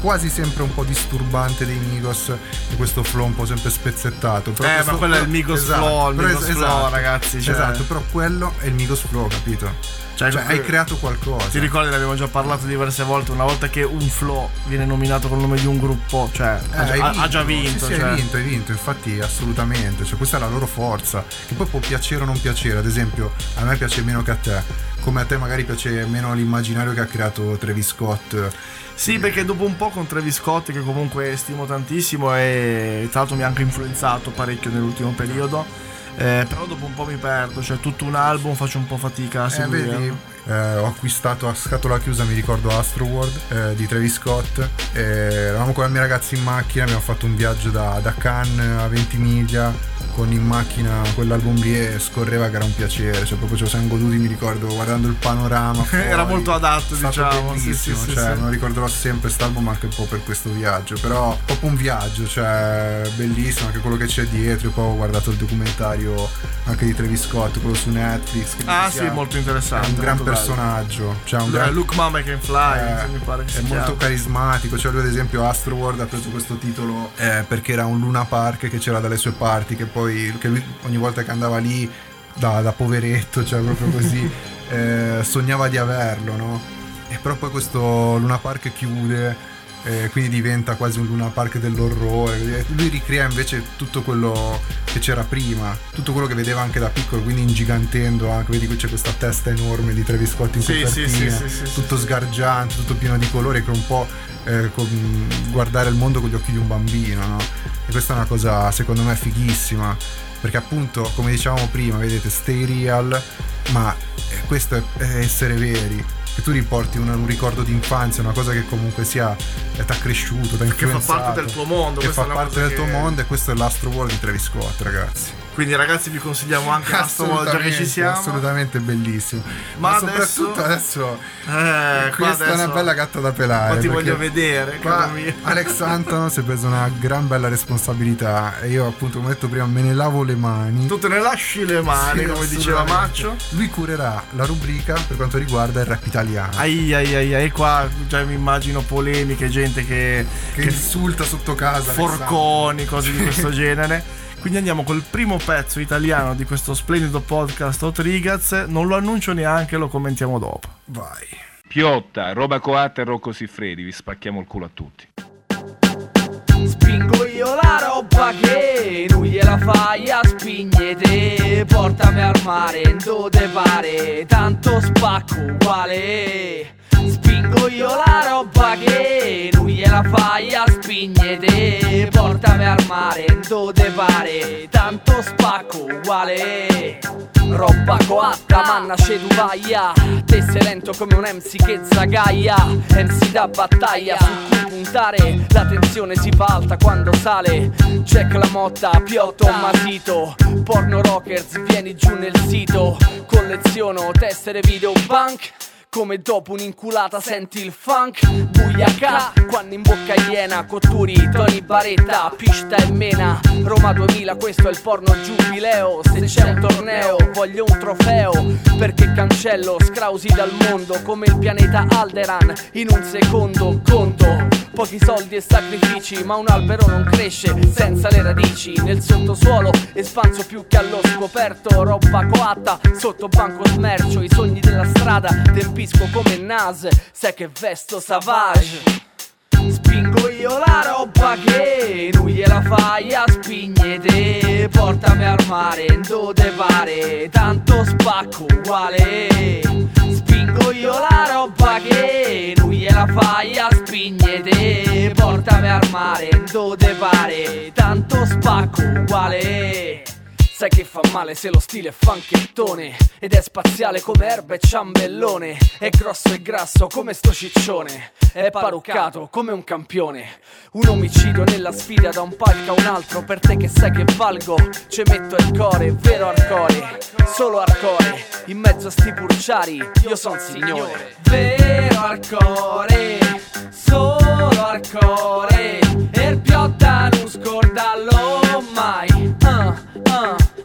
quasi sempre un po' disturbante dei Migos è questo flow un po' sempre spezzettato. Però Eh, questo- ma quello è il però- Migos esatto, flow, il però Migos es- flow, ragazzi, cioè- Esatto, però quello è il Migos flow, capito? Cioè, Cioè, hai creato qualcosa. Ti ricordi, ne abbiamo già parlato diverse volte. Una volta che un flow viene nominato col nome di un gruppo, cioè Eh, ha, hai ha- già vinto. Sì, sì, cioè. hai vinto, hai vinto, infatti assolutamente, cioè, questa è la loro forza, che poi può piacere o non piacere, ad esempio a me piace meno che a te, come a te magari piace meno l'immaginario che ha creato Travis Scott. Sì, perché dopo un po' con Travis Scott, che comunque stimo tantissimo e tra l'altro mi ha anche influenzato parecchio nell'ultimo periodo. Eh, però dopo un po' mi perdo, cioè tutto un album faccio un po' fatica a Eh, seguire. vedi, eh, ho acquistato a scatola chiusa, mi ricordo Astro World eh, di Travis Scott, eh, eravamo con la mia ragazza in macchina, abbiamo fatto un viaggio da, da Cannes a 20 miglia con in macchina quell'album lì e scorreva che era un piacere, cioè proprio lo siamo goduti, mi ricordo guardando il panorama. fuori. Era molto adatto, È diciamo. Sì, sì, sì, cioè, me lo ricorderò sempre quest'album anche un po' per questo viaggio, però proprio un viaggio, cioè bellissimo anche quello che c'è dietro, poi ho guardato il documentario anche di Travis Scott, quello su Netflix. Ah, sì, sia- molto interessante. È un gran molto bello. personaggio, cioè un Eh, gran Look Mama I Can Fly, eh, mi pare che è si molto carismatico. Cioè, lui, ad esempio, Astroworld ha preso questo titolo eh, perché era un Luna Park che c'era dalle sue parti. Che poi che lui ogni volta che andava lì da, da poveretto, cioè proprio così, eh, sognava di averlo, no? E però poi questo Luna Park chiude. eh, quindi diventa quasi un Luna Park dell'orrore. Lui ricrea invece tutto quello che c'era prima, tutto quello che vedeva anche da piccolo, quindi ingigantendo anche. Vedi qui c'è questa testa enorme di Travis Scott in Sì, copertina, sì, sì, sì, tutto sgargiante, tutto pieno di colori, che è un po' eh, con- guardare il mondo con gli occhi di un bambino, no? E questa è una cosa secondo me fighissima, perché appunto, come dicevamo prima, vedete, stay real, ma eh, questo è, è essere veri. Che tu riporti un, un ricordo di infanzia, una cosa che comunque sia ti ha cresciuto, ti ha Che fa influenzato. parte del tuo mondo, Che fa parte del tuo che- mondo e questo è l'Astro World di Travis Scott, ragazzi. Quindi ragazzi vi consigliamo anche World già che ci Assolutamente, siamo. assolutamente bellissimo. Ma Ma, adesso- soprattutto adesso, Eh, questa è una bella gatta da pelare. Ma ti voglio vedere, qua. Alex Anton si è preso una gran bella responsabilità e io appunto come ho detto prima me ne lavo le mani. Tu te ne lasci le mani, Sì, come diceva. Maccio. Lui curerà la rubrica per quanto riguarda il rap italiano. Ai ai ai ai, qua già mi immagino polemiche, gente che, che insulta sotto casa. forconi, cose di questo genere. Quindi andiamo col primo pezzo italiano di questo splendido podcast Hot Rigaz. Non lo annuncio neanche, lo commentiamo dopo. Vai. Piotta, roba coatta e Rocco Siffredi, vi spacchiamo il culo a tutti. Spingo io la roba che lui gliela fai a spignete Portami al mare, dove pare, tanto spacco uguale Spingo io la roba che lui gliela fai a spignete. Portami al mare, dove pare, tanto spacco uguale. Roba coatta, manna ceduvaia Te sei lento come un MC che zagaia. MC da battaglia su cui puntare. La tensione si fa alta quando sale. Check la motta, piotto, masito Porno rockers, vieni giù nel sito. Colleziono tessere video bank come dopo un'inculata senti il funk Buiaca, quando in bocca iena Cotturi, Tony Baretta, Pista e Mena Roma 2000, questo è il porno giubileo. Se c'è un torneo, voglio un trofeo. Perché cancello scrausi dal mondo come il pianeta Alderan. In un secondo conto. Pochi soldi e sacrifici, ma un albero non cresce senza le radici. Nel sottosuolo espanso più che allo scoperto. Roba coatta sotto banco smercio. I sogni della strada tempisco come Nas. Sai che vesto savage. Spingo io la roba che lui gliela fai a spignete Portami al mare, dove pare, tanto spacco uguale Spingo io la roba che lui gliela fai a spignete. Portami al mare, dove pare, tanto spacco uguale Sai che fa male se lo stile è fanchettone Ed è spaziale come erba e ciambellone. È grosso e grasso come sto ciccione. È paruccato come un campione. Un omicidio nella sfida da un palco a un altro. Per te che sai che valgo Ci metto il core, vero arcore. Solo arcore In mezzo a sti purciari Io son signore. Vero arcore Solo arcore. E il piotta non scordallo mai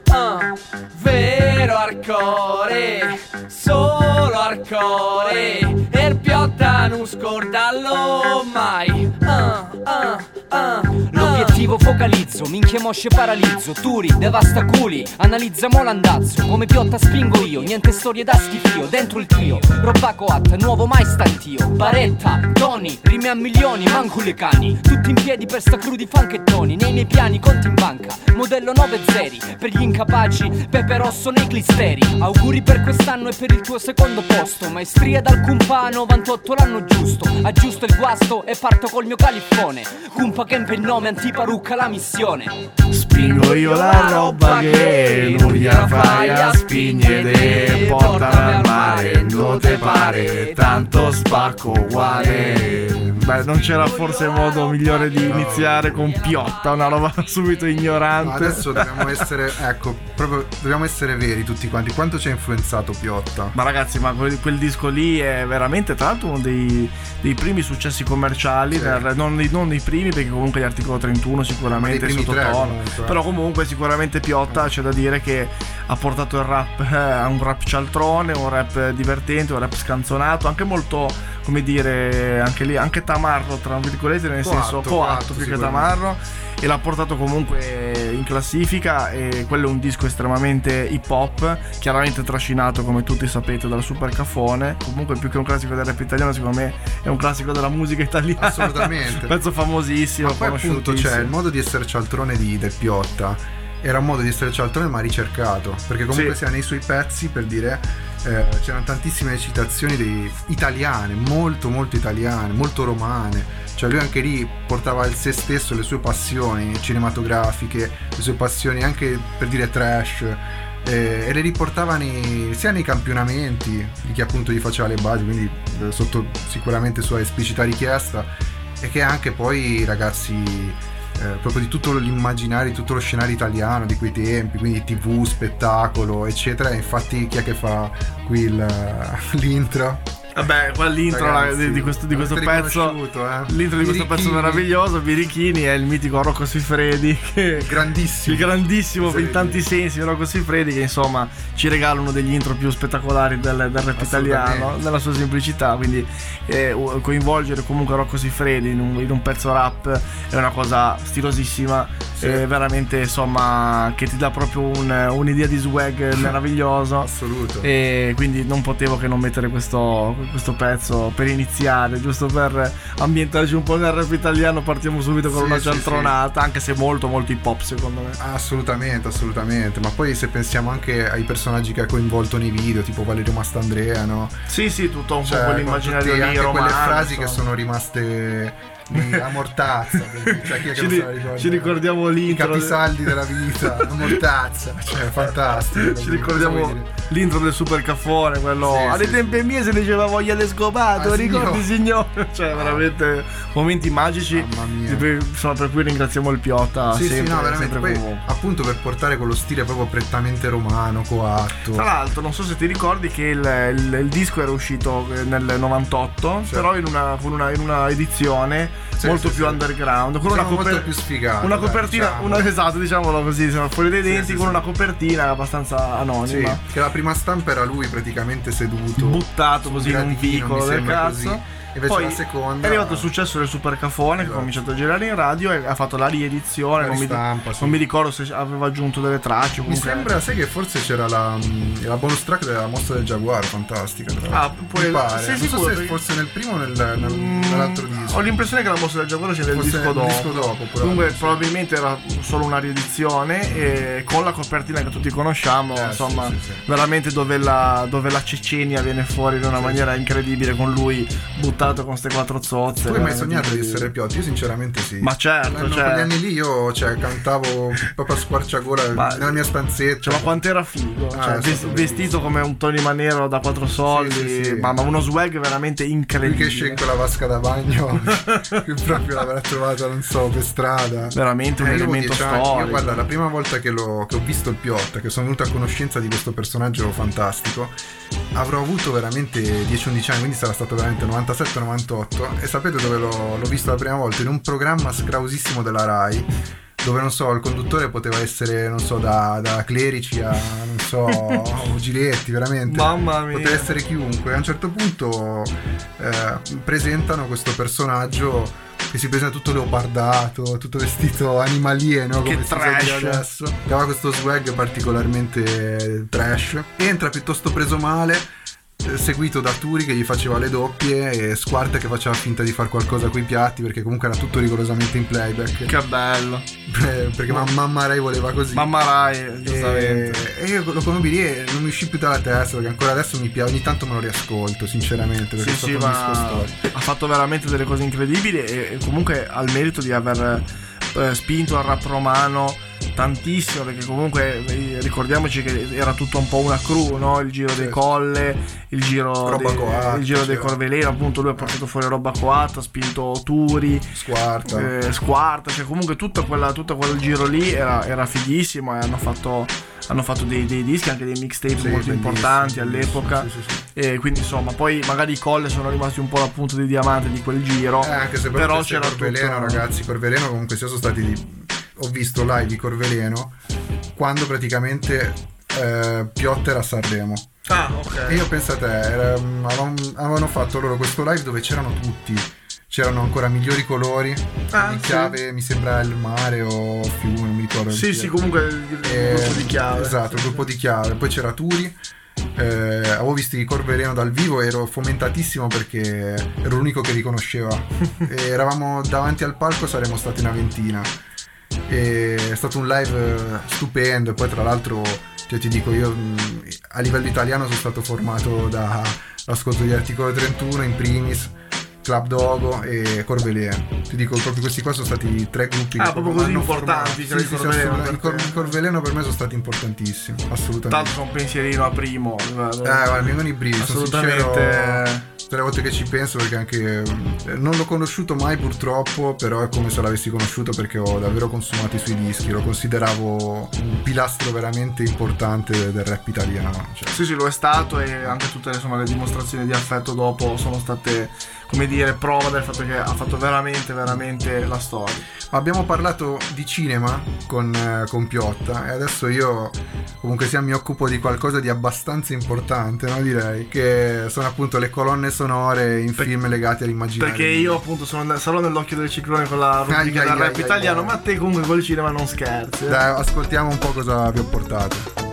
Vero arcore, solo arcore, e il piotta non scordallo mai. Ah, ah, ah, L'obiettivo focalizzo, minchia mosce paralizzo Turi, devasta culi, analizziamo l'andazzo Come piotta spingo io, niente storie da schifio Dentro il trio, roba coatta, nuovo mai stantio Baretta, Tony, rime a milioni, manco le cani Tutti in piedi per sta crudi fanchettoni Nei miei piani, conti in banca, modello 9 zeri Per gli incapaci, pepe rosso nei clisteri Auguri per quest'anno e per il tuo secondo posto Maestria dal Cumpa 98 l'anno giusto Aggiusto il guasto e parto col mio califfone Cumpa che il nome Farrucca la missione Spingo io la roba che non gliela fai a spingere Portala al mare, non te pare, tanto spacco uguale Beh, non c'era forse modo migliore di iniziare con Piotta, una roba subito ignorante. Adesso dobbiamo essere, ecco, proprio dobbiamo essere veri tutti quanti. Quanto ci ha influenzato Piotta? Ma ragazzi, ma quel, quel, disco lì è veramente, tra l'altro, uno dei, dei primi successi commerciali, sì. del, non, non, dei primi perché comunque l'articolo 31 qualcuno sicuramente sottotono. Però comunque sicuramente Piotta c'è da dire che ha portato il rap eh, a un rap cialtrone, un rap divertente, un rap scanzonato, anche molto come dire, anche lì, anche tamarro, tra virgolette, nel Coatto, senso coatto coatto, più che tamarro e l'ha portato comunque in classifica e quello è un disco estremamente hip hop chiaramente trascinato come tutti sapete dal Super Cafone comunque più che un classico del rap italiano secondo me è un classico della musica italiana Assolutamente. pezzo famosissimo Ma poi appunto c'è il modo di essere cialtrone di, del Piotta. Era un modo di essere cialtrone ma ricercato. Perché comunque Sì. sia nei suoi pezzi, per dire, eh, c'erano tantissime citazioni dei- italiane, molto molto italiane, molto romane. Cioè lui anche lì portava il se stesso, le sue passioni cinematografiche, le sue passioni anche per dire trash. eh, e le riportava nei- sia nei campionamenti di chi appunto gli faceva le basi, quindi eh, sotto sicuramente sua esplicita richiesta, e che anche poi i ragazzi eh, proprio di tutto l'immaginario, di tutto lo scenario italiano di quei tempi, quindi tv, spettacolo, eccetera. E infatti chi è che fa qui il- l'intro? Vabbè, qua l'intro Ragazzi, la- di, di questo, di questo pezzo. eh? L'intro di questo pezzo meraviglioso, Birichini, è il mitico Rocco Siffredi. Che grandissimo. Il grandissimo in tanti sensi Rocco Siffredi, che insomma ci regala uno degli intro più spettacolari del, del rap italiano, nella sua semplicità. Quindi eh, coinvolgere comunque Rocco Siffredi in un, in un pezzo rap è una cosa stilosissima. Sì. E veramente insomma che ti dà proprio un- un'idea di swag meraviglioso Assoluto. e quindi non potevo che non mettere questo, questo pezzo per iniziare, giusto per ambientarci un po' nel rap italiano. Partiamo subito con Sì, una sì, cialtronata, anche se molto, molto hip hop secondo me. Assolutamente, assolutamente. Ma poi se pensiamo anche ai personaggi che ha coinvolto nei video, tipo Valerio Mastandrea, no? Sì, sì, tutto un Cioè, po' quell'immaginario lì anche quelle romano. frasi che insomma. sono rimaste lì a mortazza. cioè, chi è che Ci la ricorda? ci ricordiamo I l'intro. capisaldi della vita, a mortazza. Cioè, fantastico. Ci ricordiamo l'intro del super caffone, quello Sì, alle sì. tempe mie se diceva voglia di scopato, Ah, ricordi signor. signore? Cioè, veramente momenti magici. Mamma mia. Per, insomma, per cui ringraziamo il Piotta. Sì, sempre, sì, no, veramente. Poi, appunto, per portare quello stile proprio prettamente romano, coatto. Tra l'altro, non so se ti ricordi che il, il- il disco era uscito eh, nel 98, Sì. però in una- in una edizione Sì, molto sì, più sì. underground, con una, coper- più sfigati, una dai, copertina, diciamo. una, esatto, diciamolo così, siamo fuori dai denti, sì, con sì. una copertina abbastanza Sì, anonima. che la prima stampa era lui praticamente seduto buttato così in un vicolo del cazzo. così. Invece Poi la seconda è arrivato il successo del Super Cafone che ha Esatto. cominciato a girare in radio e ha fatto la riedizione. La non, mi, sì. non mi ricordo se aveva aggiunto delle tracce. o Mi Comunque, sembra, sai che forse c'era la, mm, la bonus track della mostra del Giaguaro, fantastica. Tra Ah, l'altro. poi- mi pare. sì, non so sicuro, se forse nel primo o nel, nel- nell'altro disco. Ho l'impressione che la mostra del Giaguaro sia del disco dopo. disco dopo. Comunque, probabilmente era solo una riedizione e con la copertina che tutti conosciamo, Eh, insomma, sì, sì, sì. veramente dove la, dove la Cecenia viene fuori in una maniera incredibile con lui buttato con queste quattro zozze. Tu hai mai veramente sognato di essere Piotti? Io sinceramente sì. Ma certo, L'anno- cioè- quegli anni lì io cioè, cantavo proprio a squarciagola Ma- nella mia stanzetta. Cioè, ma quanto era figo? Ah, Cioè, vestito come un Tony Manero da quattro soldi, Sì, sì. Ma, ma uno swag veramente Lui incredibile. che esce in quella vasca da bagno, che proprio l'avrà trovata, non so, per strada. Veramente un Eh, elemento 10 anni. storico. Io, guarda, la prima volta che, che ho visto il Piotta, che sono venuto a conoscenza di questo personaggio fantastico, avrò avuto veramente 10-11 anni, quindi sarà stato veramente 97-98. E sapete dove l'ho, l'ho visto la prima volta? In un programma scrausissimo della Rai. Dove non so, il conduttore poteva essere, non so, da, da Clerici a non so, Giletti, veramente. Mamma mia. Poteva essere chiunque. A un certo punto eh, presentano questo personaggio che si presenta tutto leopardato, tutto vestito animalieno, Che come si trash. adesso. Che aveva questo swag particolarmente trash. Entra piuttosto preso male. Seguito da Turi che gli faceva le doppie e Squarta che faceva finta di fare qualcosa coi piatti perché comunque era tutto rigorosamente in playback. Che bello. Eh, perché ma- mamma Rai voleva così. Mamma Rai, giustamente. E, e io lo conobbi lì e non mi uscì più dalla testa perché ancora adesso mi piace, ogni tanto me lo riascolto sinceramente perché Sì, sì, ma ha fatto veramente delle cose incredibili e, e comunque ha il merito di aver eh, spinto il rap romano tantissimo perché comunque eh, ricordiamoci che era tutto un po' una crew, no? Il giro dei colle, il giro, dei, coatta, il giro dei certo. Corveleno, appunto lui ha portato fuori roba coatta, ha spinto Turi, Squarta. eh, Squarta, cioè comunque tutta quella, tutto quel giro lì era, era fighissimo e hanno fatto, hanno fatto dei, dei dischi, anche dei mixtape Sì, molto importanti all'epoca. Sì, sì. E quindi insomma, poi magari i colle sono rimasti un po' la punta di diamante di quel giro. Eh, anche se però però c'era Corveleno, tutto... ragazzi, Corveleno comunque sia sono stati ho visto live di Corveleno quando praticamente eh, Piotta era a Sanremo. Ah, ok. E io pensate, era- avevano, avevano fatto loro questo live dove c'erano tutti. C'erano ancora migliori colori. Ah, di sì. chiave, mi sembra il mare o fiume, non mi ricordo. Sì, sì, comunque il, Eh, gruppo di chiave. Esatto, il gruppo di chiave. Poi c'era Turi. eh, avevo visto i Corveleno dal vivo ero fomentatissimo perché ero l'unico che riconosceva. e eravamo davanti al palco, saremmo stati una ventina. E è stato un live eh, stupendo. E poi, tra l'altro, cioè, ti dico, io mh, a livello italiano sono stato formato dall'ascolto di Articolo 31 in primis. Club Dogo e Corveleno. Ti dico, proprio questi qua sono stati tre gruppi Ah, che proprio così importanti, i Sì, sì, sì, Corveleno, assolutamente. I Cor- perché- i Corveleno per me sono stati importantissimi, assolutamente. Tanto sono un pensierino a primo. Eh, guarda, mi vengono i brividi, Assolutamente. tutte le volte che ci penso perché anche eh, non l'ho conosciuto mai purtroppo, però è come se l'avessi conosciuto perché ho davvero consumato i suoi dischi, lo consideravo un pilastro veramente importante del rap italiano. Cioè. Sì, sì, lo è stato e anche tutte insomma, le dimostrazioni di affetto dopo sono state, come dire, prova del fatto che ha fatto veramente, veramente la storia. Abbiamo parlato di cinema con, eh, con Piotta e adesso io comunque sia mi occupo di qualcosa di abbastanza importante, no? direi, che sono appunto le colonne sonore in film legati all'immaginario. Perché io appunto sono, sarò nell'occhio del ciclone con la rubrica Ai, ai, del rap ai, italiano, ma te comunque col cinema non scherzi. eh. Dai, ascoltiamo un po' cosa vi ho portato.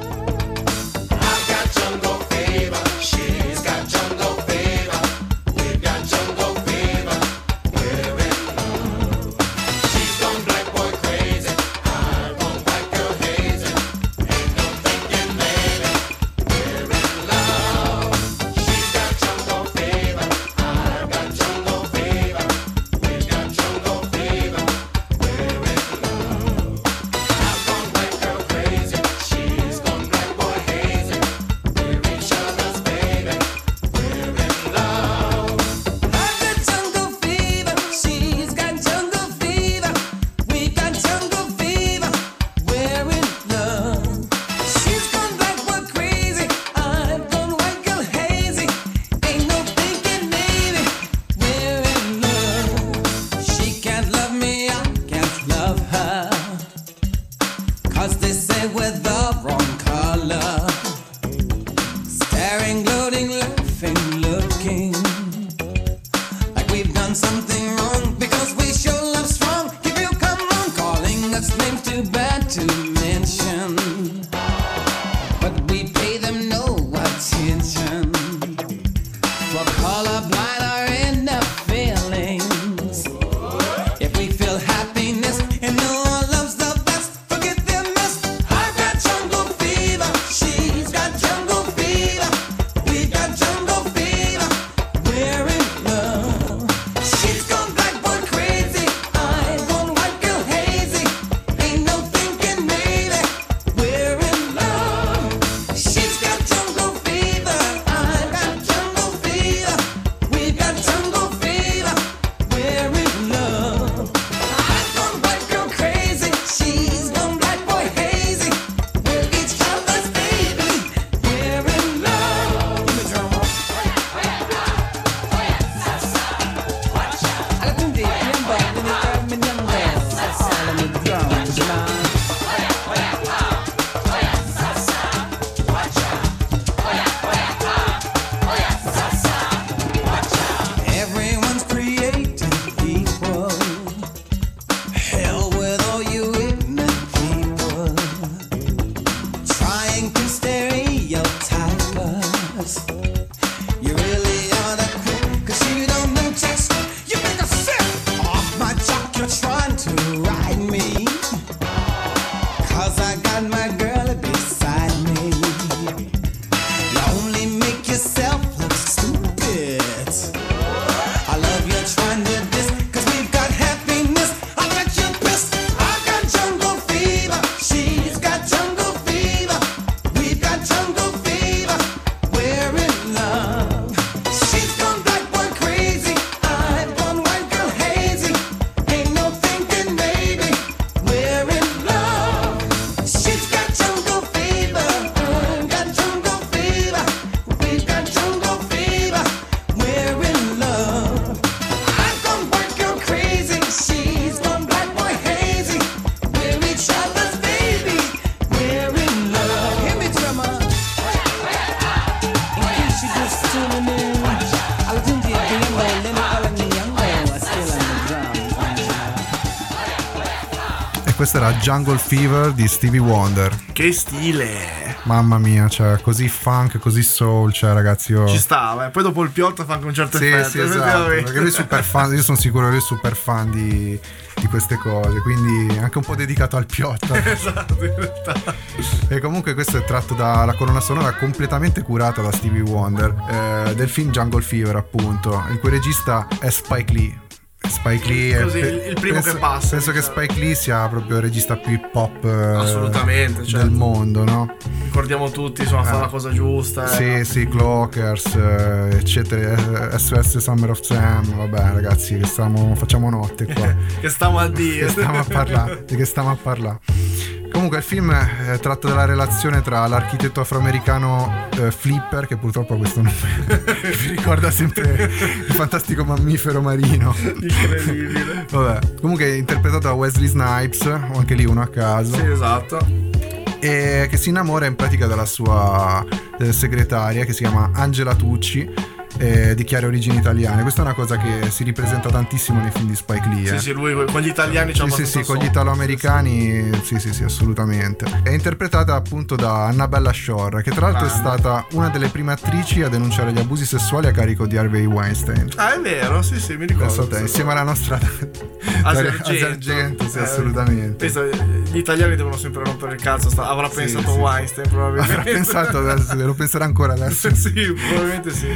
E questo era Jungle Fever di Stevie Wonder. Che stile! Mamma mia, cioè, così funk, così soul, cioè, ragazzi, io... Ci stava, eh. poi dopo il piotto fa anche un certo Sì, effetto. sì, esatto. Perché lui è super fan, io sono sicuro che lui è super fan di, di queste cose, quindi anche un po' dedicato al piotto. esatto, in realtà. E comunque questo è tratto dalla colonna sonora completamente curata da Stevie Wonder eh, del film Jungle Fever, appunto, il cui regista è Spike Lee. Spike Lee è Così, il- il primo penso, che passa, Penso che diciamo. Spike Lee sia proprio il regista più hip hop eh, Assolutamente, del certo. mondo, no? Ricordiamo tutti, insomma, fa Eh. la cosa giusta. eh. Sì, sì, Clockers, eh, eccetera, SOS Summer of Sam, vabbè ragazzi, che stiamo, facciamo notte qua. Che stiamo a dire. che stiamo a parlare, di che stiamo a parlare. Comunque il film è tratto dalla relazione tra l'architetto afroamericano eh, Flipper, che purtroppo ha questo nome, mi ricorda sempre il fantastico mammifero marino. Incredibile. Vabbè, comunque è interpretato da Wesley Snipes, o anche lì uno a caso. Sì, esatto. E che si innamora in pratica della sua eh, segretaria che si chiama Angela Tucci. Eh, di chiare origini italiane. Questa è una cosa che si ripresenta tantissimo nei film di Spike Lee. Sì, eh. sì, lui con gli italiani c'ha Sì, sì, abbastanza sì, con gli italo-americani, sì, sì, sì, assolutamente. È interpretata appunto da Annabella Shore, che tra l'altro è Grande. stata una delle prime attrici a denunciare gli abusi sessuali a carico di Harvey Weinstein. Ah, è vero, sì, sì, mi ricordo. Penso te, insieme alla nostra. Argento, sì, Eh, assolutamente. pensa, gli italiani devono sempre rompere il cazzo. sta- avrà Sì, pensato sì. Weinstein, probabilmente. Avrà pensato adesso, lo penserà ancora adesso. sì, probabilmente sì.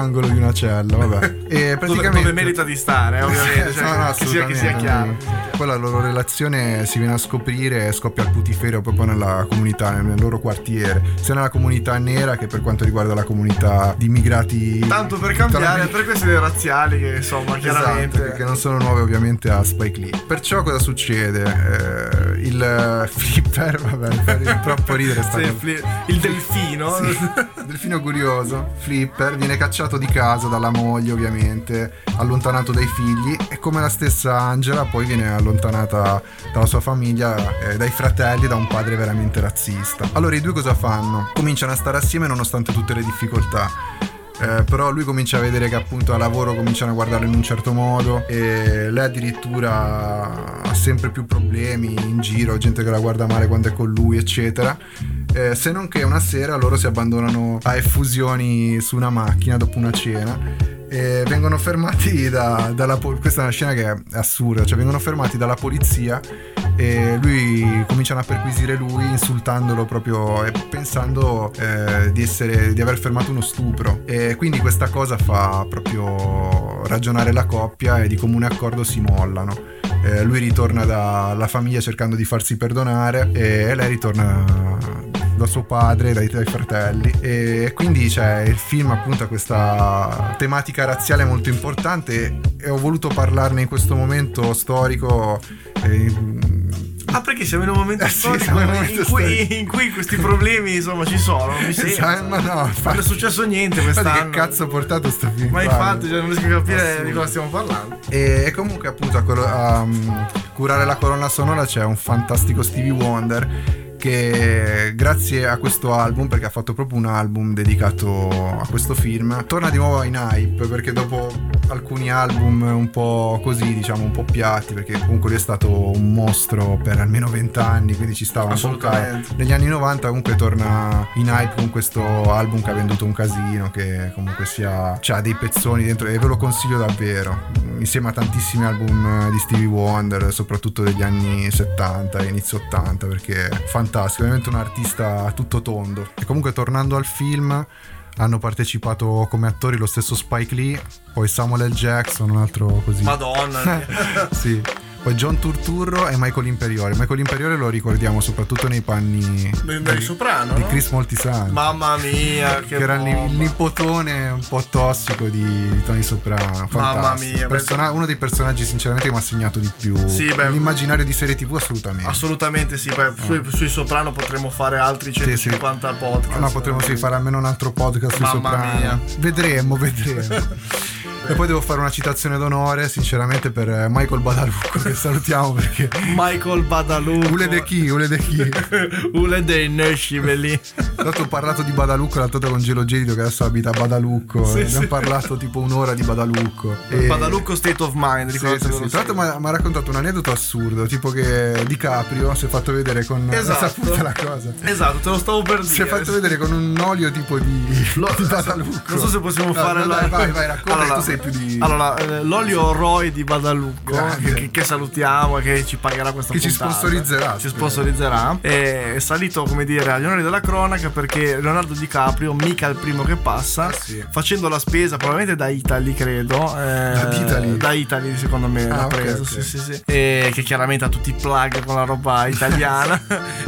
Nell'angolo di una cella, vabbè. E Dove, praticamente dove merita di stare, eh, ovviamente. Cioè, No, no, che, sia, che sia chiaro. Poi la loro relazione si viene a scoprire e scoppia il putiferio proprio nella comunità, nel loro quartiere, sia nella comunità nera che per quanto riguarda la comunità di immigrati. Tanto per cambiare, per questioni razziali, che insomma, chiaramente. Esatto, che non sono nuove ovviamente a Spike Lee. Perciò cosa succede? Eh, il eh, flipper, vabbè, troppo ridere Sì, il fli- il delfino. Sì, delfino curioso, flipper, viene cacciato di casa dalla moglie ovviamente, allontanato dai figli e come la stessa Angela poi viene allontanata dalla sua famiglia, eh, dai fratelli, da un padre veramente razzista. Allora i due cosa fanno? Cominciano a stare assieme nonostante tutte le difficoltà. Eh, però lui comincia a vedere che appunto a lavoro cominciano a guardarlo in un certo modo e lei addirittura ha sempre più problemi in giro, gente che la guarda male quando è con lui, eccetera. Eh, se non che una sera loro si abbandonano a effusioni su una macchina dopo una cena e vengono fermati da- dalla po- questa è una scena che è assurda, cioè vengono fermati dalla polizia e lui cominciano a perquisire lui insultandolo proprio e pensando eh, di, essere, di aver fermato uno stupro. E quindi questa cosa fa proprio ragionare la coppia e di comune accordo si mollano. Eh, lui ritorna dalla famiglia cercando di farsi perdonare e lei ritorna da suo padre, dai, dai fratelli e quindi cioè, il film appunto ha questa tematica razziale molto importante e ho voluto parlarne in questo momento storico eh, Ah, perché siamo in un momento Eh sì, storico siamo in momento cui, in cui questi problemi insomma ci sono. Non mi Esatto, sembra. ma no, non è successo niente Infatti quest'anno. che cazzo ha portato sto film? Ma infatti cioè, non riesco a capire Assurdo. di cosa stiamo parlando. E, comunque appunto a, colo- a, mm, curare la colonna sonora c'è un fantastico Stevie Wonder che grazie a questo album, perché ha fatto proprio un album dedicato a questo film, torna di nuovo in hype perché dopo alcuni album un po' così, diciamo un po' piatti, perché comunque lui è stato un mostro per almeno 20 anni, quindi ci stava un po'. Negli anni 90 comunque torna in hype con questo album che ha venduto un casino, che comunque sia ha dei pezzoni dentro e ve lo consiglio davvero. Insieme a tantissimi album di Stevie Wonder, soprattutto degli anni 70 e inizio 80, perché è fantastico, veramente un artista a tutto tondo. E comunque tornando al film hanno partecipato come attori lo stesso Spike Lee, poi Samuel L. Jackson, un altro così. Madonna. sì. Poi John Turturro e Michael Imperiore. Michael Imperiore lo ricordiamo soprattutto nei panni Del- del soprano, di? Chris Moltisanti. Mamma mia, che, che era il nipotone un po' tossico di Tony Soprano. Mamma Fantastico. mia, Persona- uno dei personaggi, sinceramente, che mi ha segnato di più. Sì, beh. L'immaginario di serie TV, assolutamente. Assolutamente sì, poi sui, sui soprano potremmo fare altri Sì, sì. 150 podcast. No, potremmo sì, fare almeno un altro podcast sui Mamma Soprano. mia. Vedremo, vedremo. e poi devo fare una citazione d'onore, sinceramente, per Michael Badalucco, che salutiamo perché. Michael Badalucco. Ule de chi, ule de chi. Ule dei Nesciveli. Dato ho parlato di Badalucco l'altra volta con Gelo Gelido che adesso abita a Badalucco. Sì, abbiamo sì. parlato tipo un'ora di Badalucco. E- Badalucco State of Mind, Sì, ricordatelo sì, sì. Tra l'altro mi ha raccontato un aneddoto assurdo, tipo che DiCaprio si è fatto vedere con... Esatto. La cosa. Esatto, te lo stavo per dire. Si è fatto vedere con un olio tipo di, di Badalucco. Non so se possiamo No, fare no, la- dai, vai, vai, racconta Allora, sei più di... Allora, eh, l'olio Roy di Badalucco, che, che- che salutiamo e che ci pagherà questa Che ci puntata. sponsorizzerà, Ci sponsorizzerà. È salito, come dire, agli onori della cronaca perché Leonardo DiCaprio, mica il primo che passa, facendo la spesa, probabilmente da Italy, credo. eh, Da Italy? Da Italy, secondo me, Ah, l'ha ok, preso. ok. Sì, sì, sì. E che chiaramente ha tutti i plug con la roba italiana.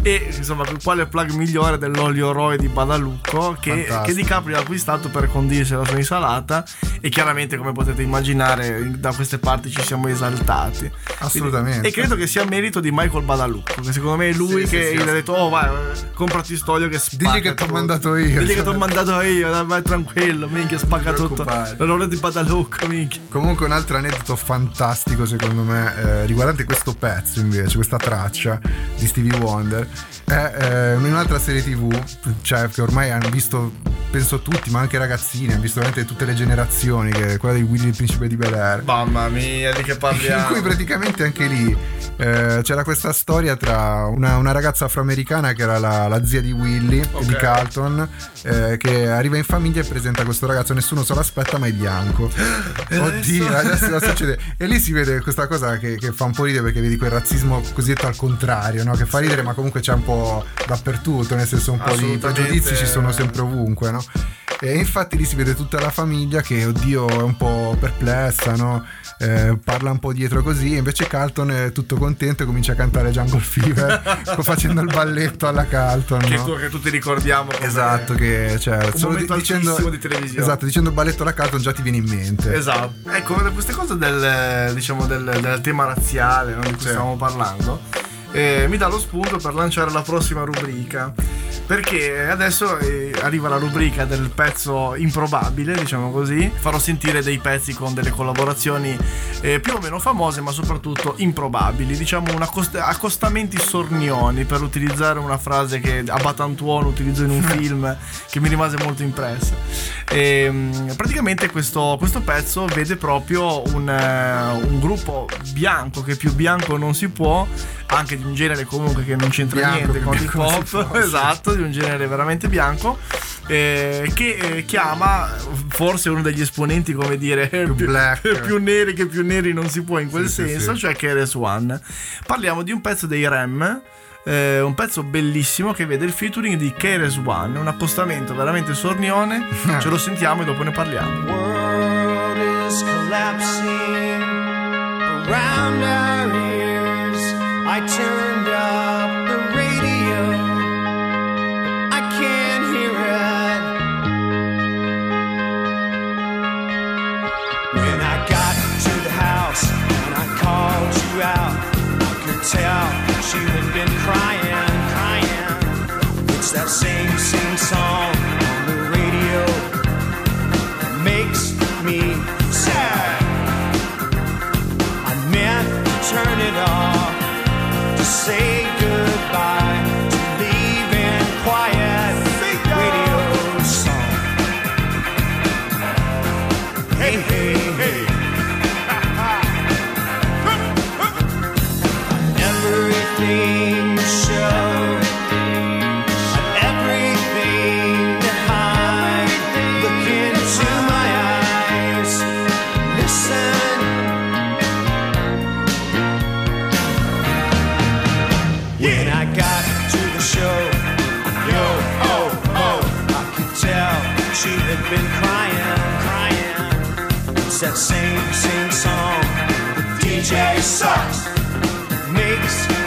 e insomma, quale plug migliore dell'olio Roy di Badalucco che, che DiCaprio ha acquistato per condirsi la sua insalata. E chiaramente, come potete immaginare, da queste parti ci siamo esaltati. Assolutamente. E credo che sia merito di Michael Badalucco, che secondo me è lui Sì, che sì, sì, gli ha detto: Oh, vai, comprati sto olio che spacca. Digli che ti ho tutto." mandato io. Digli che ti ho mandato io, vai tranquillo, minchia, spacca tutto. L'olio di Badalucco, minchia. Comunque un altro aneddoto fantastico secondo me eh, riguardante questo pezzo invece, questa traccia di Stevie Wonder è eh, in un'altra serie tv, cioè che ormai hanno visto penso tutti, ma anche ragazzini, hanno visto veramente tutte le generazioni, che quella di Willy il principe di Bel Air. Mamma mia, di che In parliamo. cui praticamente anche lì eh, c'era questa storia tra una, una ragazza afroamericana che era la, la zia di Willy e di. Carlton eh, che arriva in famiglia e presenta questo ragazzo, nessuno se l'aspetta ma è bianco. Oddio, adesso cosa succede? E lì si vede questa cosa che, che fa un po' ridere perché vedi quel razzismo cosiddetto al contrario, no? che fa ridere ma comunque c'è un po' dappertutto, nel senso un po' di pregiudizi ci sono sempre ovunque. No? E infatti lì si vede tutta la famiglia che, oddio, è un po' perplessa, no? Eh, parla un po' dietro così, e invece Carlton è tutto contento e comincia a cantare Jungle Fever facendo il balletto alla Carlton. Che, no? che tutti ricordiamo Esatto, che cioè, un solo momento dicendo, di televisione. esatto, dicendo balletto alla Carlton già ti viene in mente. Esatto. Ecco, queste cose del, diciamo, del, del tema razziale no, di cui stiamo parlando. eh, mi dà lo spunto per lanciare la prossima rubrica. Perché adesso eh, arriva la rubrica del pezzo improbabile, diciamo così. Farò sentire dei pezzi con delle collaborazioni eh, più o meno famose, ma soprattutto improbabili. Diciamo un accost- accostamenti sornioni, per utilizzare una frase che a Batantuono utilizzo in un film che mi rimase molto impressa. E, mm, praticamente questo, questo pezzo vede proprio un, eh, un gruppo bianco, che più bianco non si può, anche di un genere comunque che non c'entra Bianco, niente con può, sì. esatto, di un genere veramente bianco. eh, che eh, chiama forse uno degli esponenti, come dire, più, più neri che più neri non si può in quel Sì, sì, senso, sì. cioè KRS One. Parliamo di un pezzo dei Rem. eh, un pezzo bellissimo che vede il featuring di KRS One, un accostamento veramente sornione. Ce lo sentiamo e dopo ne parliamo. world is collapsing around our ears. I turned up tell you had been crying, crying. It's that same, same song on the radio that makes me sad. I meant to turn it off to say that same, same song. The DJ sucks, makes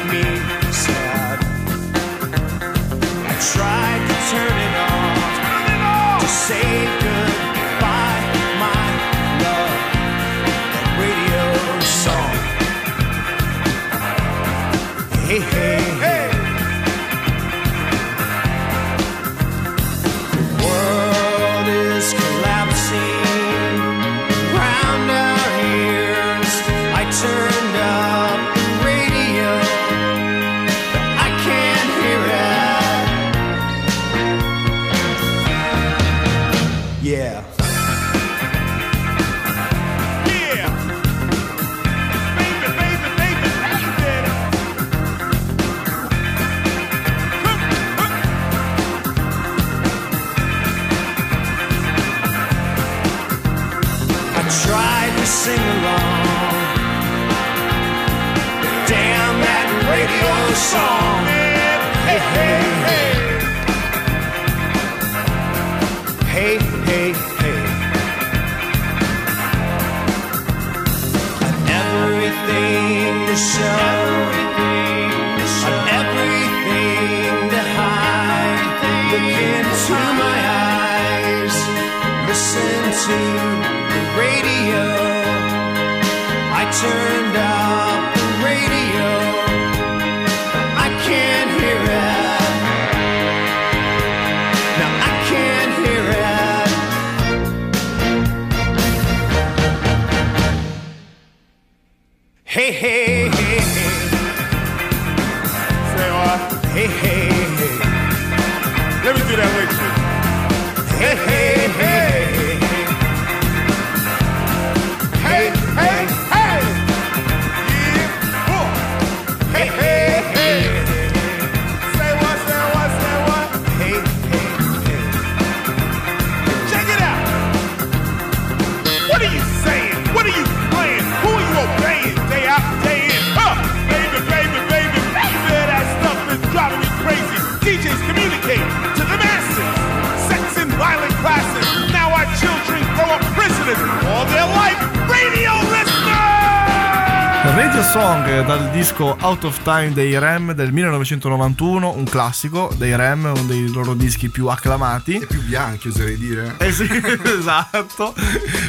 Song eh, dal disco Out of Time dei Rem del 1991, un classico dei Rem, uno dei loro dischi più acclamati. E più bianchi, oserei dire. Eh sì, esatto.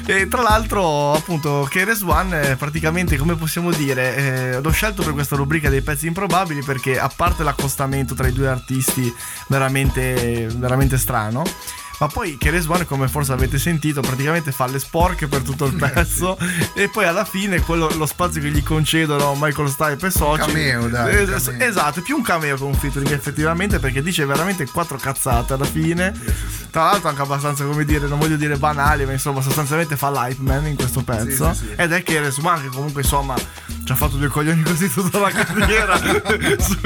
E tra l'altro, appunto, KRS One praticamente, come possiamo dire, eh, l'ho scelto per questa rubrica dei pezzi improbabili perché a parte l'accostamento tra i due artisti veramente, veramente strano. Ma poi Keres One, come forse avete sentito, praticamente fa le sporche per tutto il pezzo. e poi alla fine quello, lo spazio che gli concedono Michael Stipe e soci. Cameo, dai, Es- cameo. Esatto, più un cameo che un featuring effettivamente perché dice veramente quattro cazzate alla fine. Tra l'altro anche abbastanza, come dire, non voglio dire banali, ma insomma sostanzialmente fa l'hype man in questo pezzo. Sì, sì, sì. Ed è Keres One che comunque insomma ci ha fatto due coglioni così tutta la carriera su,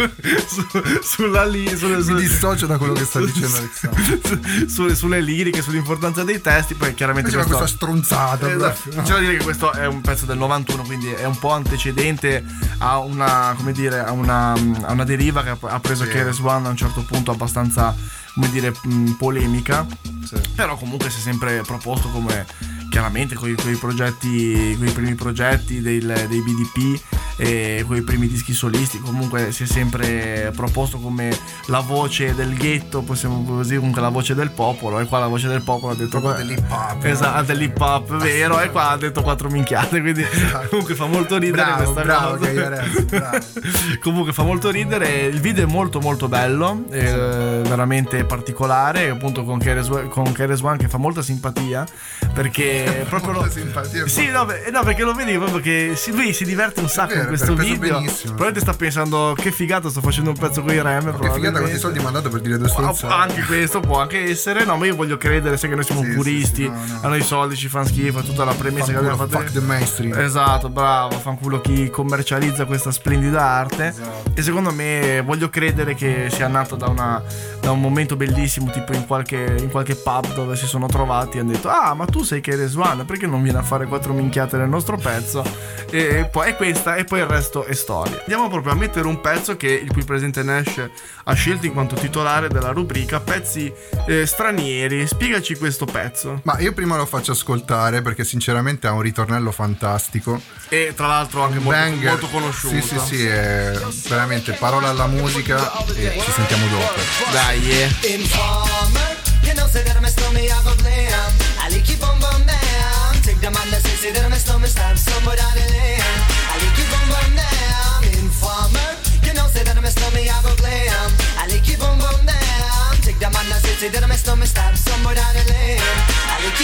su- sulla lì. Sulle, Mi sulle- dissocio da quello che sta dicendo su- Alexandro. sulle, sulle liriche, sull'importanza dei testi, poi chiaramente questo, questa stronzata. Esatto. proprio. C'è da dire che questo è un pezzo del 91, quindi è un po' antecedente a una, come dire, a una, a una deriva che ha- preso Sì. Keres One a un certo punto abbastanza, come dire, polemica. Però comunque si è sempre proposto come chiaramente con i progetti, coi primi progetti del- dei BDP e con i primi dischi solisti, comunque si è sempre proposto come la voce del ghetto, possiamo così, comunque la voce del popolo, e qua la voce del popolo ha detto Proprio dell'hip hop. Esatto, dell'hip hop, vero, e qua ha detto quattro minchiate, quindi comunque fa molto ridere Bravo, questa bravo, cosa. Gagliarezza, bravo. comunque fa molto ridere, il video è molto molto bello, eh, veramente particolare, appunto con con Keres One che fa molta simpatia, perché proprio lo... Simpatia. Sì, no, beh, no, perché lo vedi proprio che si- lui si diverte un sacco vero, in questo video. benissimo. Probabilmente sta pensando che figata sto facendo un pezzo con i Rem. Ma che figata questi soldi mi hanno dato per dire due stronzate. Anche questo può anche essere, no, ma io voglio credere, sai che noi siamo Sì, puristi, sì, sì, no, no. a noi i soldi ci fanno schifo, tutta la premessa che abbiamo fatto. fuck the mainstream. Esatto, bravo, fanculo chi commercializza questa splendida arte. Esatto. E secondo me voglio credere che sia nato da, una- da un momento bellissimo, tipo in qualche, in qualche pub dove si sono trovati e hanno detto: Ah, ma tu sei Keres One, perché non vieni a fare quattro minchiate nel nostro pezzo? E poi è questa, e poi il resto è storia. Andiamo proprio a mettere un pezzo che il qui presente Nash ha scelto in quanto titolare della rubrica Pezzi eh, stranieri. Spiegaci questo pezzo. Ma io prima lo faccio ascoltare perché sinceramente ha un ritornello fantastico. E tra l'altro anche molto, Banger. molto conosciuto. Sì, sì, sì, è veramente parola alla musica e ci sentiamo dopo. Dai, eh. You know, say that I'm a stormy, I go. I like down. Take the that I'm a stormy, stab somewhere down the lane. I like on bum down. Informer, you know, say that I'm a stormy, I go. I like down. Take the that I'm a stormy, stab down the lane. I like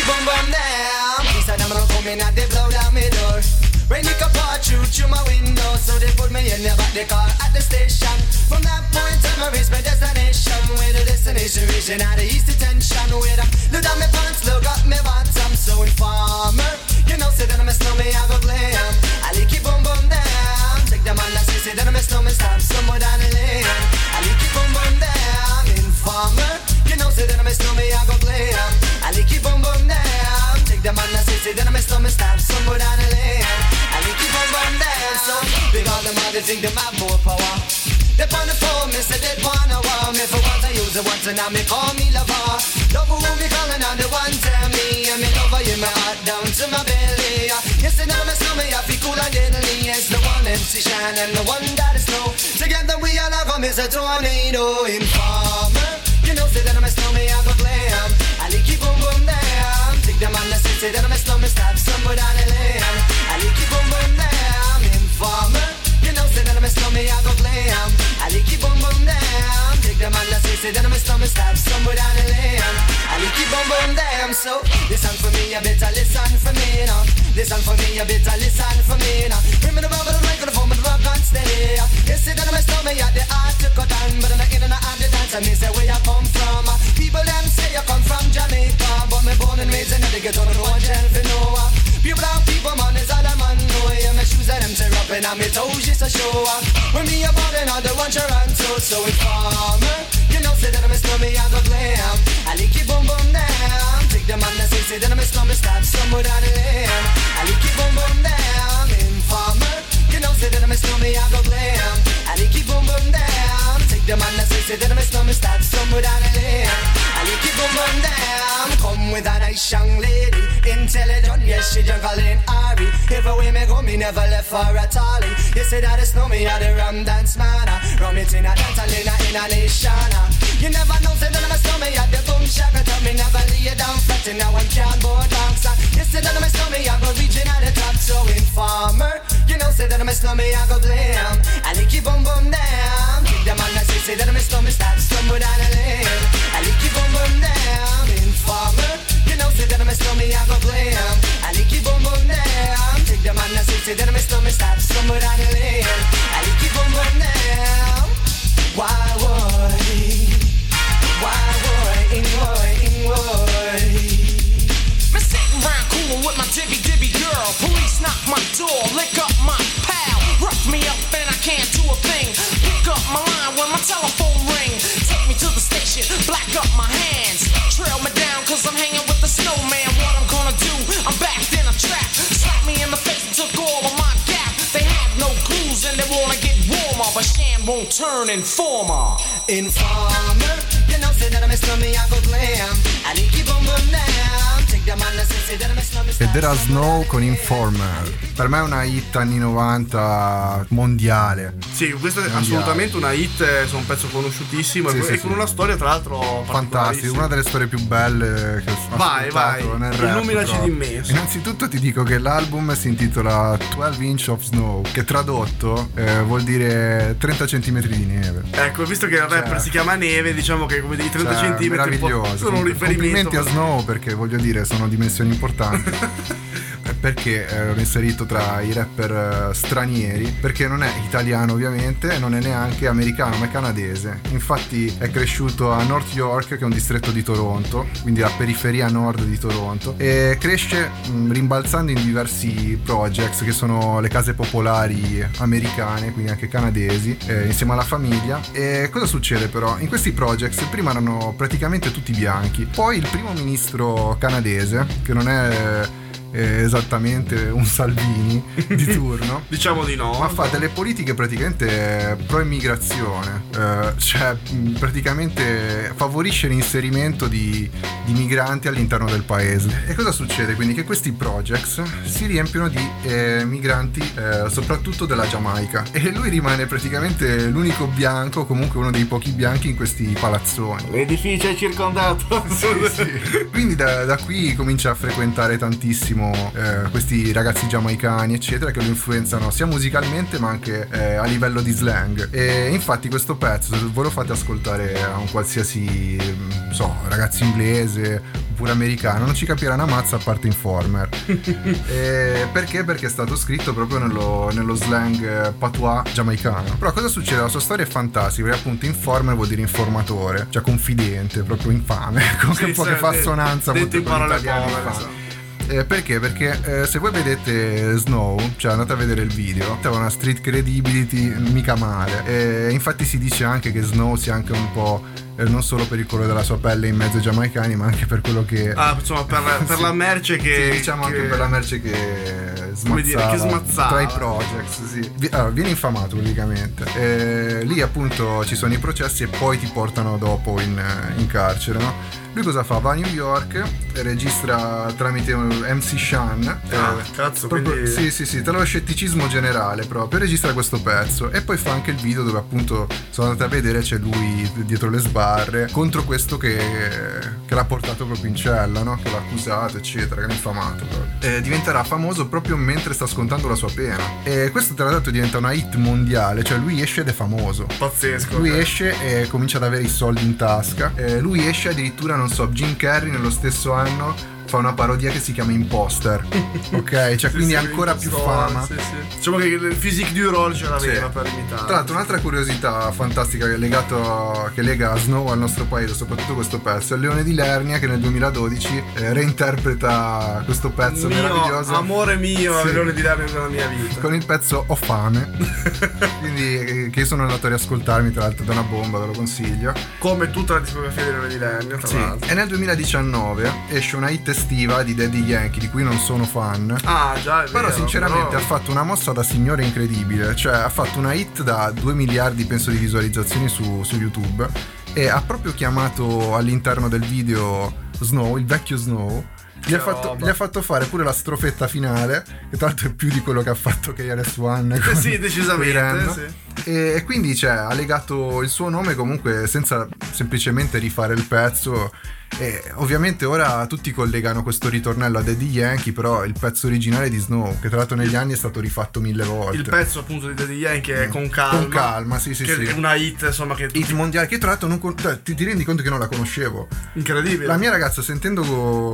they blow down my door. Rain it can pour through through my window, so they put me in the back the car at the station. From that point on, I reached my destination. Where the destination region out of east detention. Where I look down my pants, look up my bottom. So informer, you know, say that I'm a snowman, I go glam. I like keep on bum down. Take the man that say, say that I'm a snowman, stop somewhere down the lane. I like keep on bum down. Informer, you know, say that I'm a snowman, I go glam. I like keep on bum down. Take the man that say, say that I'm a snowman, stop somewhere down the lane. On bum down. All them others think them have more power. They on the phone, me say they wanna wow me for once I use it once and now me call me lover. Love who me calling on the one tell me and me lover in my heart down to my belly. Yes, and now me smell me I feel cool and deadly. Yes, the one MC shine and the one that is snow. Together we all have come is a tornado informer. You know say that I'm a snowman I go glam. I like keep boom boom down. Take the man that say say that I'm a snowman stop somewhere down the lane. I like keep boom boom down. Informer. You know, say that I'm a snowman, I go glam. I like keep boom boom down. Take the man that say, say that I'm a snowman, stop somewhere down the lane. I like keep boom boom. So listen for me, you better listen for me now. Listen for me, you better listen for me now. Bring me the bubble, the microphone, the rock and steady. You say that I'm a snowman, you the art to cut on, but I'm not in and out the dance. And me say where you come from. Uh, people them say you come from Jamaica, but me born and raised in the ghetto, the road, Noah. People and people, man, is all I'm on. Shoes and them tear up and I'm toes just a show up. When me about the one Toronto, so informer. You know, say that I'm a slummy, I go glam. I like it boom boom down. Take the man that say, say that I'm a slummy, stop somewhere down the lane. I like it boom boom down. Informer. You know, say that I'm a slummy, I go glam. I like it boom boom down. Take the man that say, say that I'm a slummy, stop somewhere down the lane. I like keep on run down. Come with a nice young lady, intelligent, yes she juggling Ari. If away me go, me never left for a tally. You say that it's no me, I the rum dance man. Rum it in a dance, in a in a nation. Ah. You never know, say that I'm a snowman, I the boom shaka. Tell me never lay you down flat, and now I'm cardboard box. Ah. You say that I'm a snowman, I go reaching at the top, so informer. You know, say that I'm a snowman, I go blame. I lick you boom boom down. Kick them on, I say, say that I'm a snowman, start stumble down a lane. I lick you boom boom down. Informer. You know, say that I'm a I go blame. I lick you boom boom down. Take them on, I say, say that I'm a stumble down a lane. I you boom boom down. Why he? Why would Ingloy, Ingloy? Me sitting round coolin' with my dibby dibby girl. Police knock my door, lick up my pal. Rough me up and I can't do a thing. Pick up my line when my telephone ring. Take me to the station, black up my won't turn informer. Informer. You know, say that I'm a snowman, I go glam. I. Take them on, snowman. Ed era Snow con Informer. Per me è una hit anni 90 mondiale. Sì, questa è assolutamente una hit, è un pezzo conosciutissimo Sì, e, sì, e con sì. una storia tra l'altro Fantastico, una delle storie più belle che ho Vai, vai, illuminaci di me. Innanzitutto ti dico che l'album si intitola 12 Inch of Snow, che tradotto eh, vuol dire 30 cm di neve. Ecco, visto che il rapper Cioè- si chiama Neve, diciamo che come dei 30 Cioè, centimetri meraviglioso. sono un riferimento. Complimenti a Snow perché voglio dire sono dimensioni importanti. Perché eh, l'ho inserito tra i rapper eh, stranieri? Perché non è italiano ovviamente non è neanche americano ma è canadese. Infatti è cresciuto a North York che è un distretto di Toronto, quindi la periferia nord di Toronto e cresce mh, rimbalzando in diversi projects che sono le case popolari americane, quindi anche canadesi, eh, insieme alla famiglia. E cosa succede però? In questi projects prima erano praticamente tutti bianchi, poi il primo ministro canadese, che non è eh, esattamente un Salvini di turno. diciamo di no. Ma fa delle politiche praticamente pro immigrazione, eh, cioè praticamente favorisce l'inserimento di, di migranti all'interno del paese. E cosa succede quindi? Che questi projects si riempiono di eh, migranti eh, soprattutto della Giamaica e lui rimane praticamente l'unico bianco, comunque uno dei pochi bianchi in questi palazzoni. L'edificio è circondato. Quindi da, da qui comincia a frequentare tantissimo eh, questi ragazzi giamaicani, eccetera, che lo influenzano sia musicalmente ma anche eh, a livello di slang. E infatti questo pezzo, se voi lo fate ascoltare a un qualsiasi, mm, non so, ragazzo inglese oppure americano, non ci capirà una mazza a parte Informer. Eh, perché? Perché è stato scritto proprio nello, nello slang eh, patois giamaicano. Però cosa succede? La sua storia è fantastica, perché appunto Informer vuol dire informatore, cioè confidente, proprio infame, con Sì, un po' sì, che fa de- assonanza detto in parole povere. Eh, perché? Perché eh, se voi vedete Snow, cioè andate a vedere il video, aveva una street credibility mica male. E infatti si dice anche che Snow sia anche un po'. eh, non solo per il colore della sua pelle in mezzo ai giamaicani, ma anche per quello che. Ah, insomma, per, per Sì. la merce che. Sì, diciamo che- anche per la merce che Come dire, che smazzava. tra i projects, sì. Allora, viene infamato praticamente. E lì appunto ci sono i processi e poi ti portano dopo in, in carcere, no? Lui cosa fa? Va a New York, registra tramite un MC Shan. Ah, eh, cazzo, proprio- quindi- Sì, sì, sì, tra lo scetticismo generale proprio, registra questo pezzo e poi fa anche il video dove appunto sono andate a vedere c'è lui dietro le sbarre contro questo che, che l'ha portato proprio in cella, no? Che l'ha accusato, eccetera, che l'ha infamato proprio. E diventerà famoso proprio mentre sta scontando la sua pena. E questo tra l'altro diventa una hit mondiale, cioè lui esce ed è famoso. Pazzesco. Lui ok. esce e comincia ad avere i soldi in tasca. Eh, lui esce addirittura, non so, Jim Carrey nello stesso anno fa una parodia che si chiama Imposter. ok, cioè Sì, quindi sì, ancora più fama. sì, sì. Diciamo che il physique du role ce l'aveva Sì. per imitare. Tra l'altro un'altra curiosità fantastica che, legato, che lega Snow al nostro paese, soprattutto questo pezzo, è il Leone di Lernia che nel 2012 eh, reinterpreta questo pezzo Mio meraviglioso. amore mio, Sì. il leone di Lernia della mia vita. Con il pezzo Ho fame, quindi eh, che io sono andato a riascoltarmi, tra l'altro da una bomba, ve lo consiglio. Come tutta la discografia di Leone di Lernia, tra Sì. l'altro. E nel 2019 esce una hit estiva di Daddy Yankee, di cui non sono fan. Ah, già, è Però vero, sinceramente però- ha fatto una mossa da signore incredibile, cioè ha fatto una hit da 2 miliardi penso di visualizzazioni su, su YouTube e ha proprio chiamato all'interno del video Snow, il vecchio Snow. Gli ha, fatto, gli ha fatto fare pure la strofetta finale, che tra l'altro è più di quello che ha fatto KRS One. con- sì, con i decisamente, sì. E, e quindi cioè, ha legato il suo nome comunque senza semplicemente rifare il pezzo. E ovviamente ora tutti collegano questo ritornello a Daddy Yankee, però il pezzo originale di Snow, che tra l'altro negli anni è stato rifatto mille volte. Il pezzo appunto di Daddy Yankee è con calma. Con calma, sì, sì, che sì. È una hit, insomma, che Hit mondiale, che tra l'altro non cioè, ti, ti rendi conto che non la conoscevo. Incredibile. La mia ragazza sentendo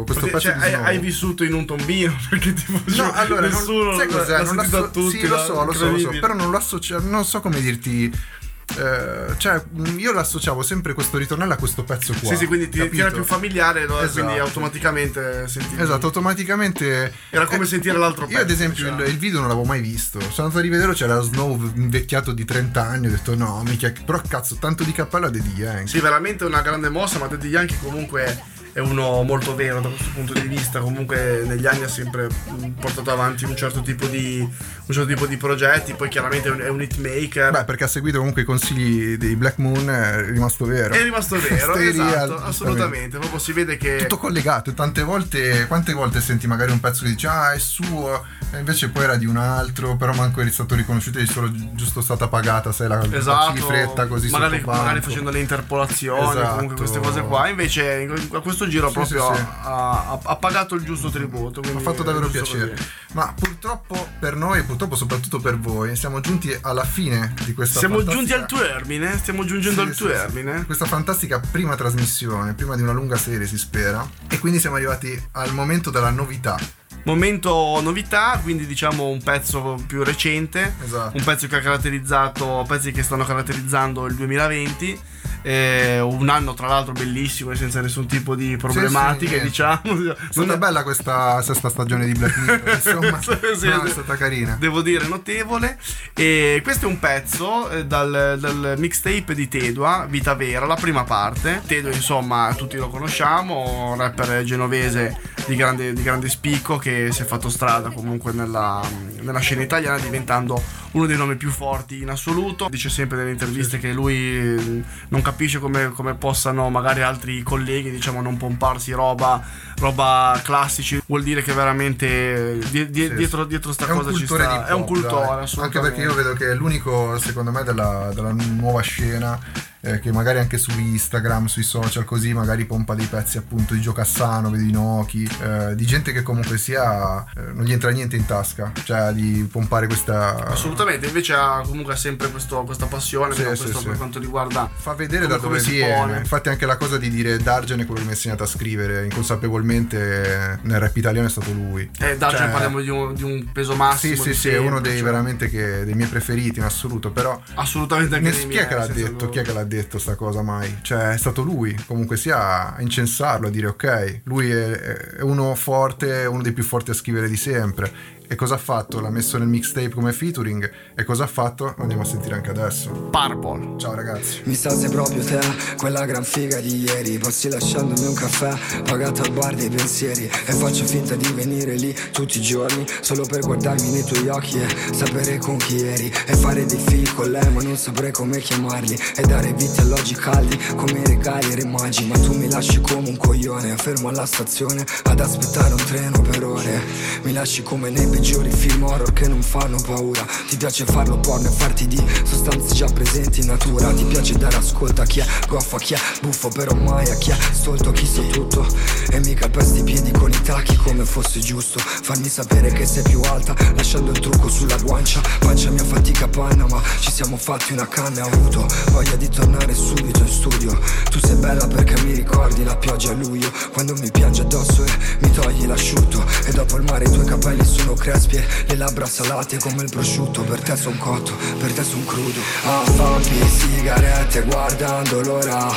questo Perché, pezzo cioè, di hai, Snow hai vissuto in un tombino perché tipo No, cioè, allora non, nessuno sai cos'è? Non sentito l'asso- a tutti, sì, lo so, lo so, lo so, però non lo associo, non so come dirti. Eh, cioè, mh, io l'associavo sempre questo ritornello a questo pezzo qua. Sì, sì, quindi ti, ti era più familiare, no? Esatto. quindi automaticamente sentivi. Esatto, automaticamente. Era come eh, sentire l'altro Io, ad pezzo, esempio, diciamo. il, il video non l'avevo mai visto. Sono andato a rivederlo, c'era Snow invecchiato di 30 anni. Ho detto, no, mica. Però cazzo, tanto di cappello a Daddy Yankee. Sì, veramente una grande mossa, ma Daddy Yankee comunque è uno molto vero da questo punto di vista. Comunque negli anni ha sempre mh, portato avanti un certo tipo di, un certo tipo di progetti, poi chiaramente è un, hitmaker. Beh, perché ha seguito comunque i consigli dei Black Moon, è rimasto vero. È rimasto vero, esatto, real, assolutamente. Proprio si vede che. tutto collegato tante volte quante volte senti magari un pezzo che dici ah è suo e invece poi era di un altro però manco è stato riconosciuto è solo gi- giusto stata pagata sai la, la Esatto, cifretta così magari, magari facendo le interpolazioni, Esatto. comunque queste cose qua. Invece in- a questo giro Sì, proprio sì, sì. Ha, ha- pagato il giusto tributo. Mi ha fatto davvero piacere. così. Ma purtroppo per noi e purtroppo soprattutto per voi siamo giunti alla fine di questa Siamo fantastica- giunti al termine, stiamo giungendo al sì. termine. Questa fantastica prima trasmissione, prima di una lunga serie si spera. E quindi siamo arrivati al momento della novità. Momento novità, quindi diciamo un pezzo più recente, Esatto. un pezzo che ha caratterizzato, pezzi che stanno caratterizzando il 2020. Eh, un anno tra l'altro bellissimo e senza nessun tipo di problematiche, niente. diciamo. È stata bella questa sesta stagione di Black Mirror, insomma, Sì, no, sì. è stata carina. Devo dire notevole. E questo è un pezzo eh, dal, dal mixtape di Tedua, Vita Vera, la prima parte. Tedua, insomma, tutti lo conosciamo, un rapper genovese di grande, di grande spicco che si è fatto strada comunque nella, nella scena italiana diventando uno dei nomi più forti in assoluto. Dice sempre nelle interviste che lui eh, non capisce come, come possano magari altri colleghi, diciamo, non pomparsi roba, roba classici. Vuol dire che veramente die- die- Sì, dietro, dietro sta cosa ci sta. di è un pop, cultore, dai. assolutamente. Anche perché io vedo che è l'unico, secondo me, della, della nuova scena eh, che magari anche su Instagram, sui social, così magari pompa dei pezzi appunto di Gio Cassano, vedi Noki, eh, di gente che comunque sia eh, non gli entra niente in tasca, cioè di pompare questa. Assolutamente, invece ha comunque sempre questo- questa passione Sì, questo sì. per quanto riguarda Fa vedere come- da dove viene. Infatti, anche la cosa di dire Dargen è quello che mi ha insegnato a scrivere inconsapevolmente nel rap italiano è stato lui. Eh, Dargen Cioè, parliamo di un, di un peso massimo. Sì, sì, di sì, è uno dei cioè, veramente che, dei miei preferiti in assoluto, però Assolutamente anche Ness- dei chi è miei, che l'ha detto? Chi è che l'ha detto sta cosa mai? Cioè, è stato lui, comunque sia a incensarlo, a dire ok, lui è, è uno forte, uno dei più forti a scrivere di sempre. E cosa ha fatto? L'ha messo nel mixtape come featuring. E cosa ha fatto? Lo andiamo a sentire anche adesso. Purple. Ciao ragazzi. Mi sa sei proprio te, quella gran figa di ieri Passi lasciandomi un caffè, pagato al bar dei pensieri E faccio finta di venire lì tutti i giorni Solo per guardarmi nei tuoi occhi e sapere con chi eri E fare dei figli con lei ma non saprei come chiamarli E dare vita a alloggi caldi come regali e rimagi Ma tu mi lasci come un coglione, fermo alla stazione Ad aspettare un treno per ore Mi lasci come nei peggiori film horror che non fanno paura. Ti piace farlo porno e farti di sostanze già presenti in natura. Ti piace dare ascolto a chi è goffo, a chi è buffo Però mai a chi è stolto, chi sa tutto E mi calpesti i piedi con i tacchi come fosse giusto. Farmi sapere che sei più alta Lasciando il trucco sulla guancia. Pancia mia fatica panna ma ci siamo fatti una canna. Ho avuto voglia di tornare subito in studio. Tu sei bella perché mi ricordi pioggia a luglio Quando mi piange addosso e mi togli l'asciutto E dopo il mare i tuoi capelli sono crespi e le labbra salate come il prosciutto Per te son cotto, per te son crudo. Affampi sigarette guardando l'ora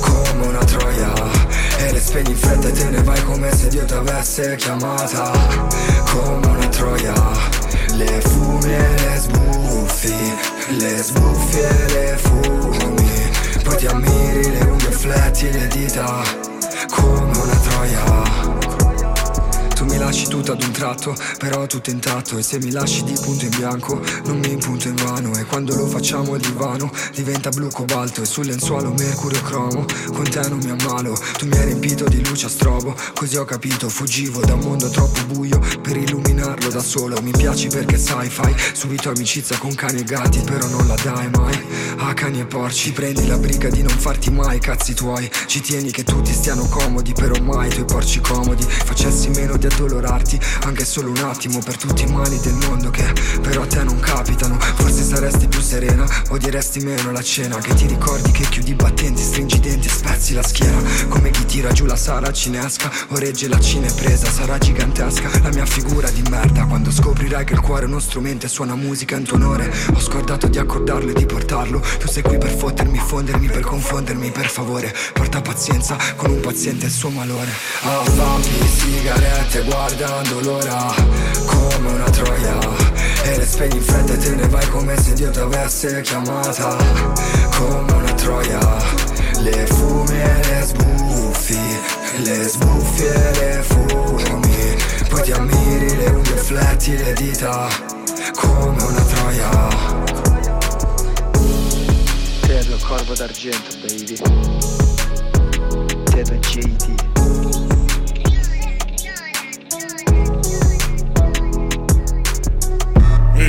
come una troia E le spegni in fretta e te ne vai come se Dio t'avesse chiamata Come una troia. Le fumi e le sbuffi Le sbuffi e le fumi Poi ti ammiri le unghie fletti le dita Come una troia tu mi lasci tutto ad un tratto Però tutto intatto. E se mi lasci di punto in bianco Non mi impunto in vano. E quando lo facciamo di vano Diventa blu cobalto. E sul lenzuolo mercurio cromo Con te non mi ammalo. Tu mi hai riempito di luce a strobo Così ho capito. Fuggivo da un mondo troppo buio Per illuminarlo da solo. Mi piaci perché sai fai Subito amicizia con cani e gatti Però non la dai mai A cani e porci. Prendi la briga di non farti mai cazzi tuoi. Ci tieni che tutti stiano comodi Però mai i tuoi porci comodi. Facessi meno di addolorarti Anche solo un attimo Per tutti i mali del mondo che però a te non capitano. Forse saresti più serena Odieresti meno la cena. Che ti ricordi che chiudi i battenti Stringi i denti e spezzi la schiena. Come chi tira giù la sara cinesca O regge la cinepresa Sarà gigantesca. La mia figura di merda Quando scoprirai che il cuore è uno strumento E suona musica in tuo onore. Ho scordato di accordarlo e di portarlo. Tu sei qui per fottermi, fondermi, per confondermi Per favore, porta pazienza Con un paziente e il suo malore. Affampi sigarette guardando l'ora Come una troia. E le spegni in fretta e te ne vai come se Dio ti avesse chiamata. Come una troia. Le fumi e le sbuffi Le sbuffi e le fumi. Poi ti ammiri le unghie fletti le dita Come una troia. Tedo corvo d'argento, baby. Tedo JD.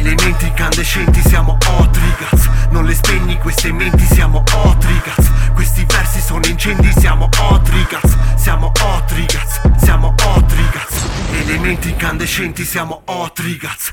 Elementi incandescenti siamo Otrigaz Non le spegni queste menti siamo Otrigaz Questi versi sono incendi siamo Otrigaz Siamo Otrigaz Siamo Otrigaz Elementi incandescenti siamo Otrigaz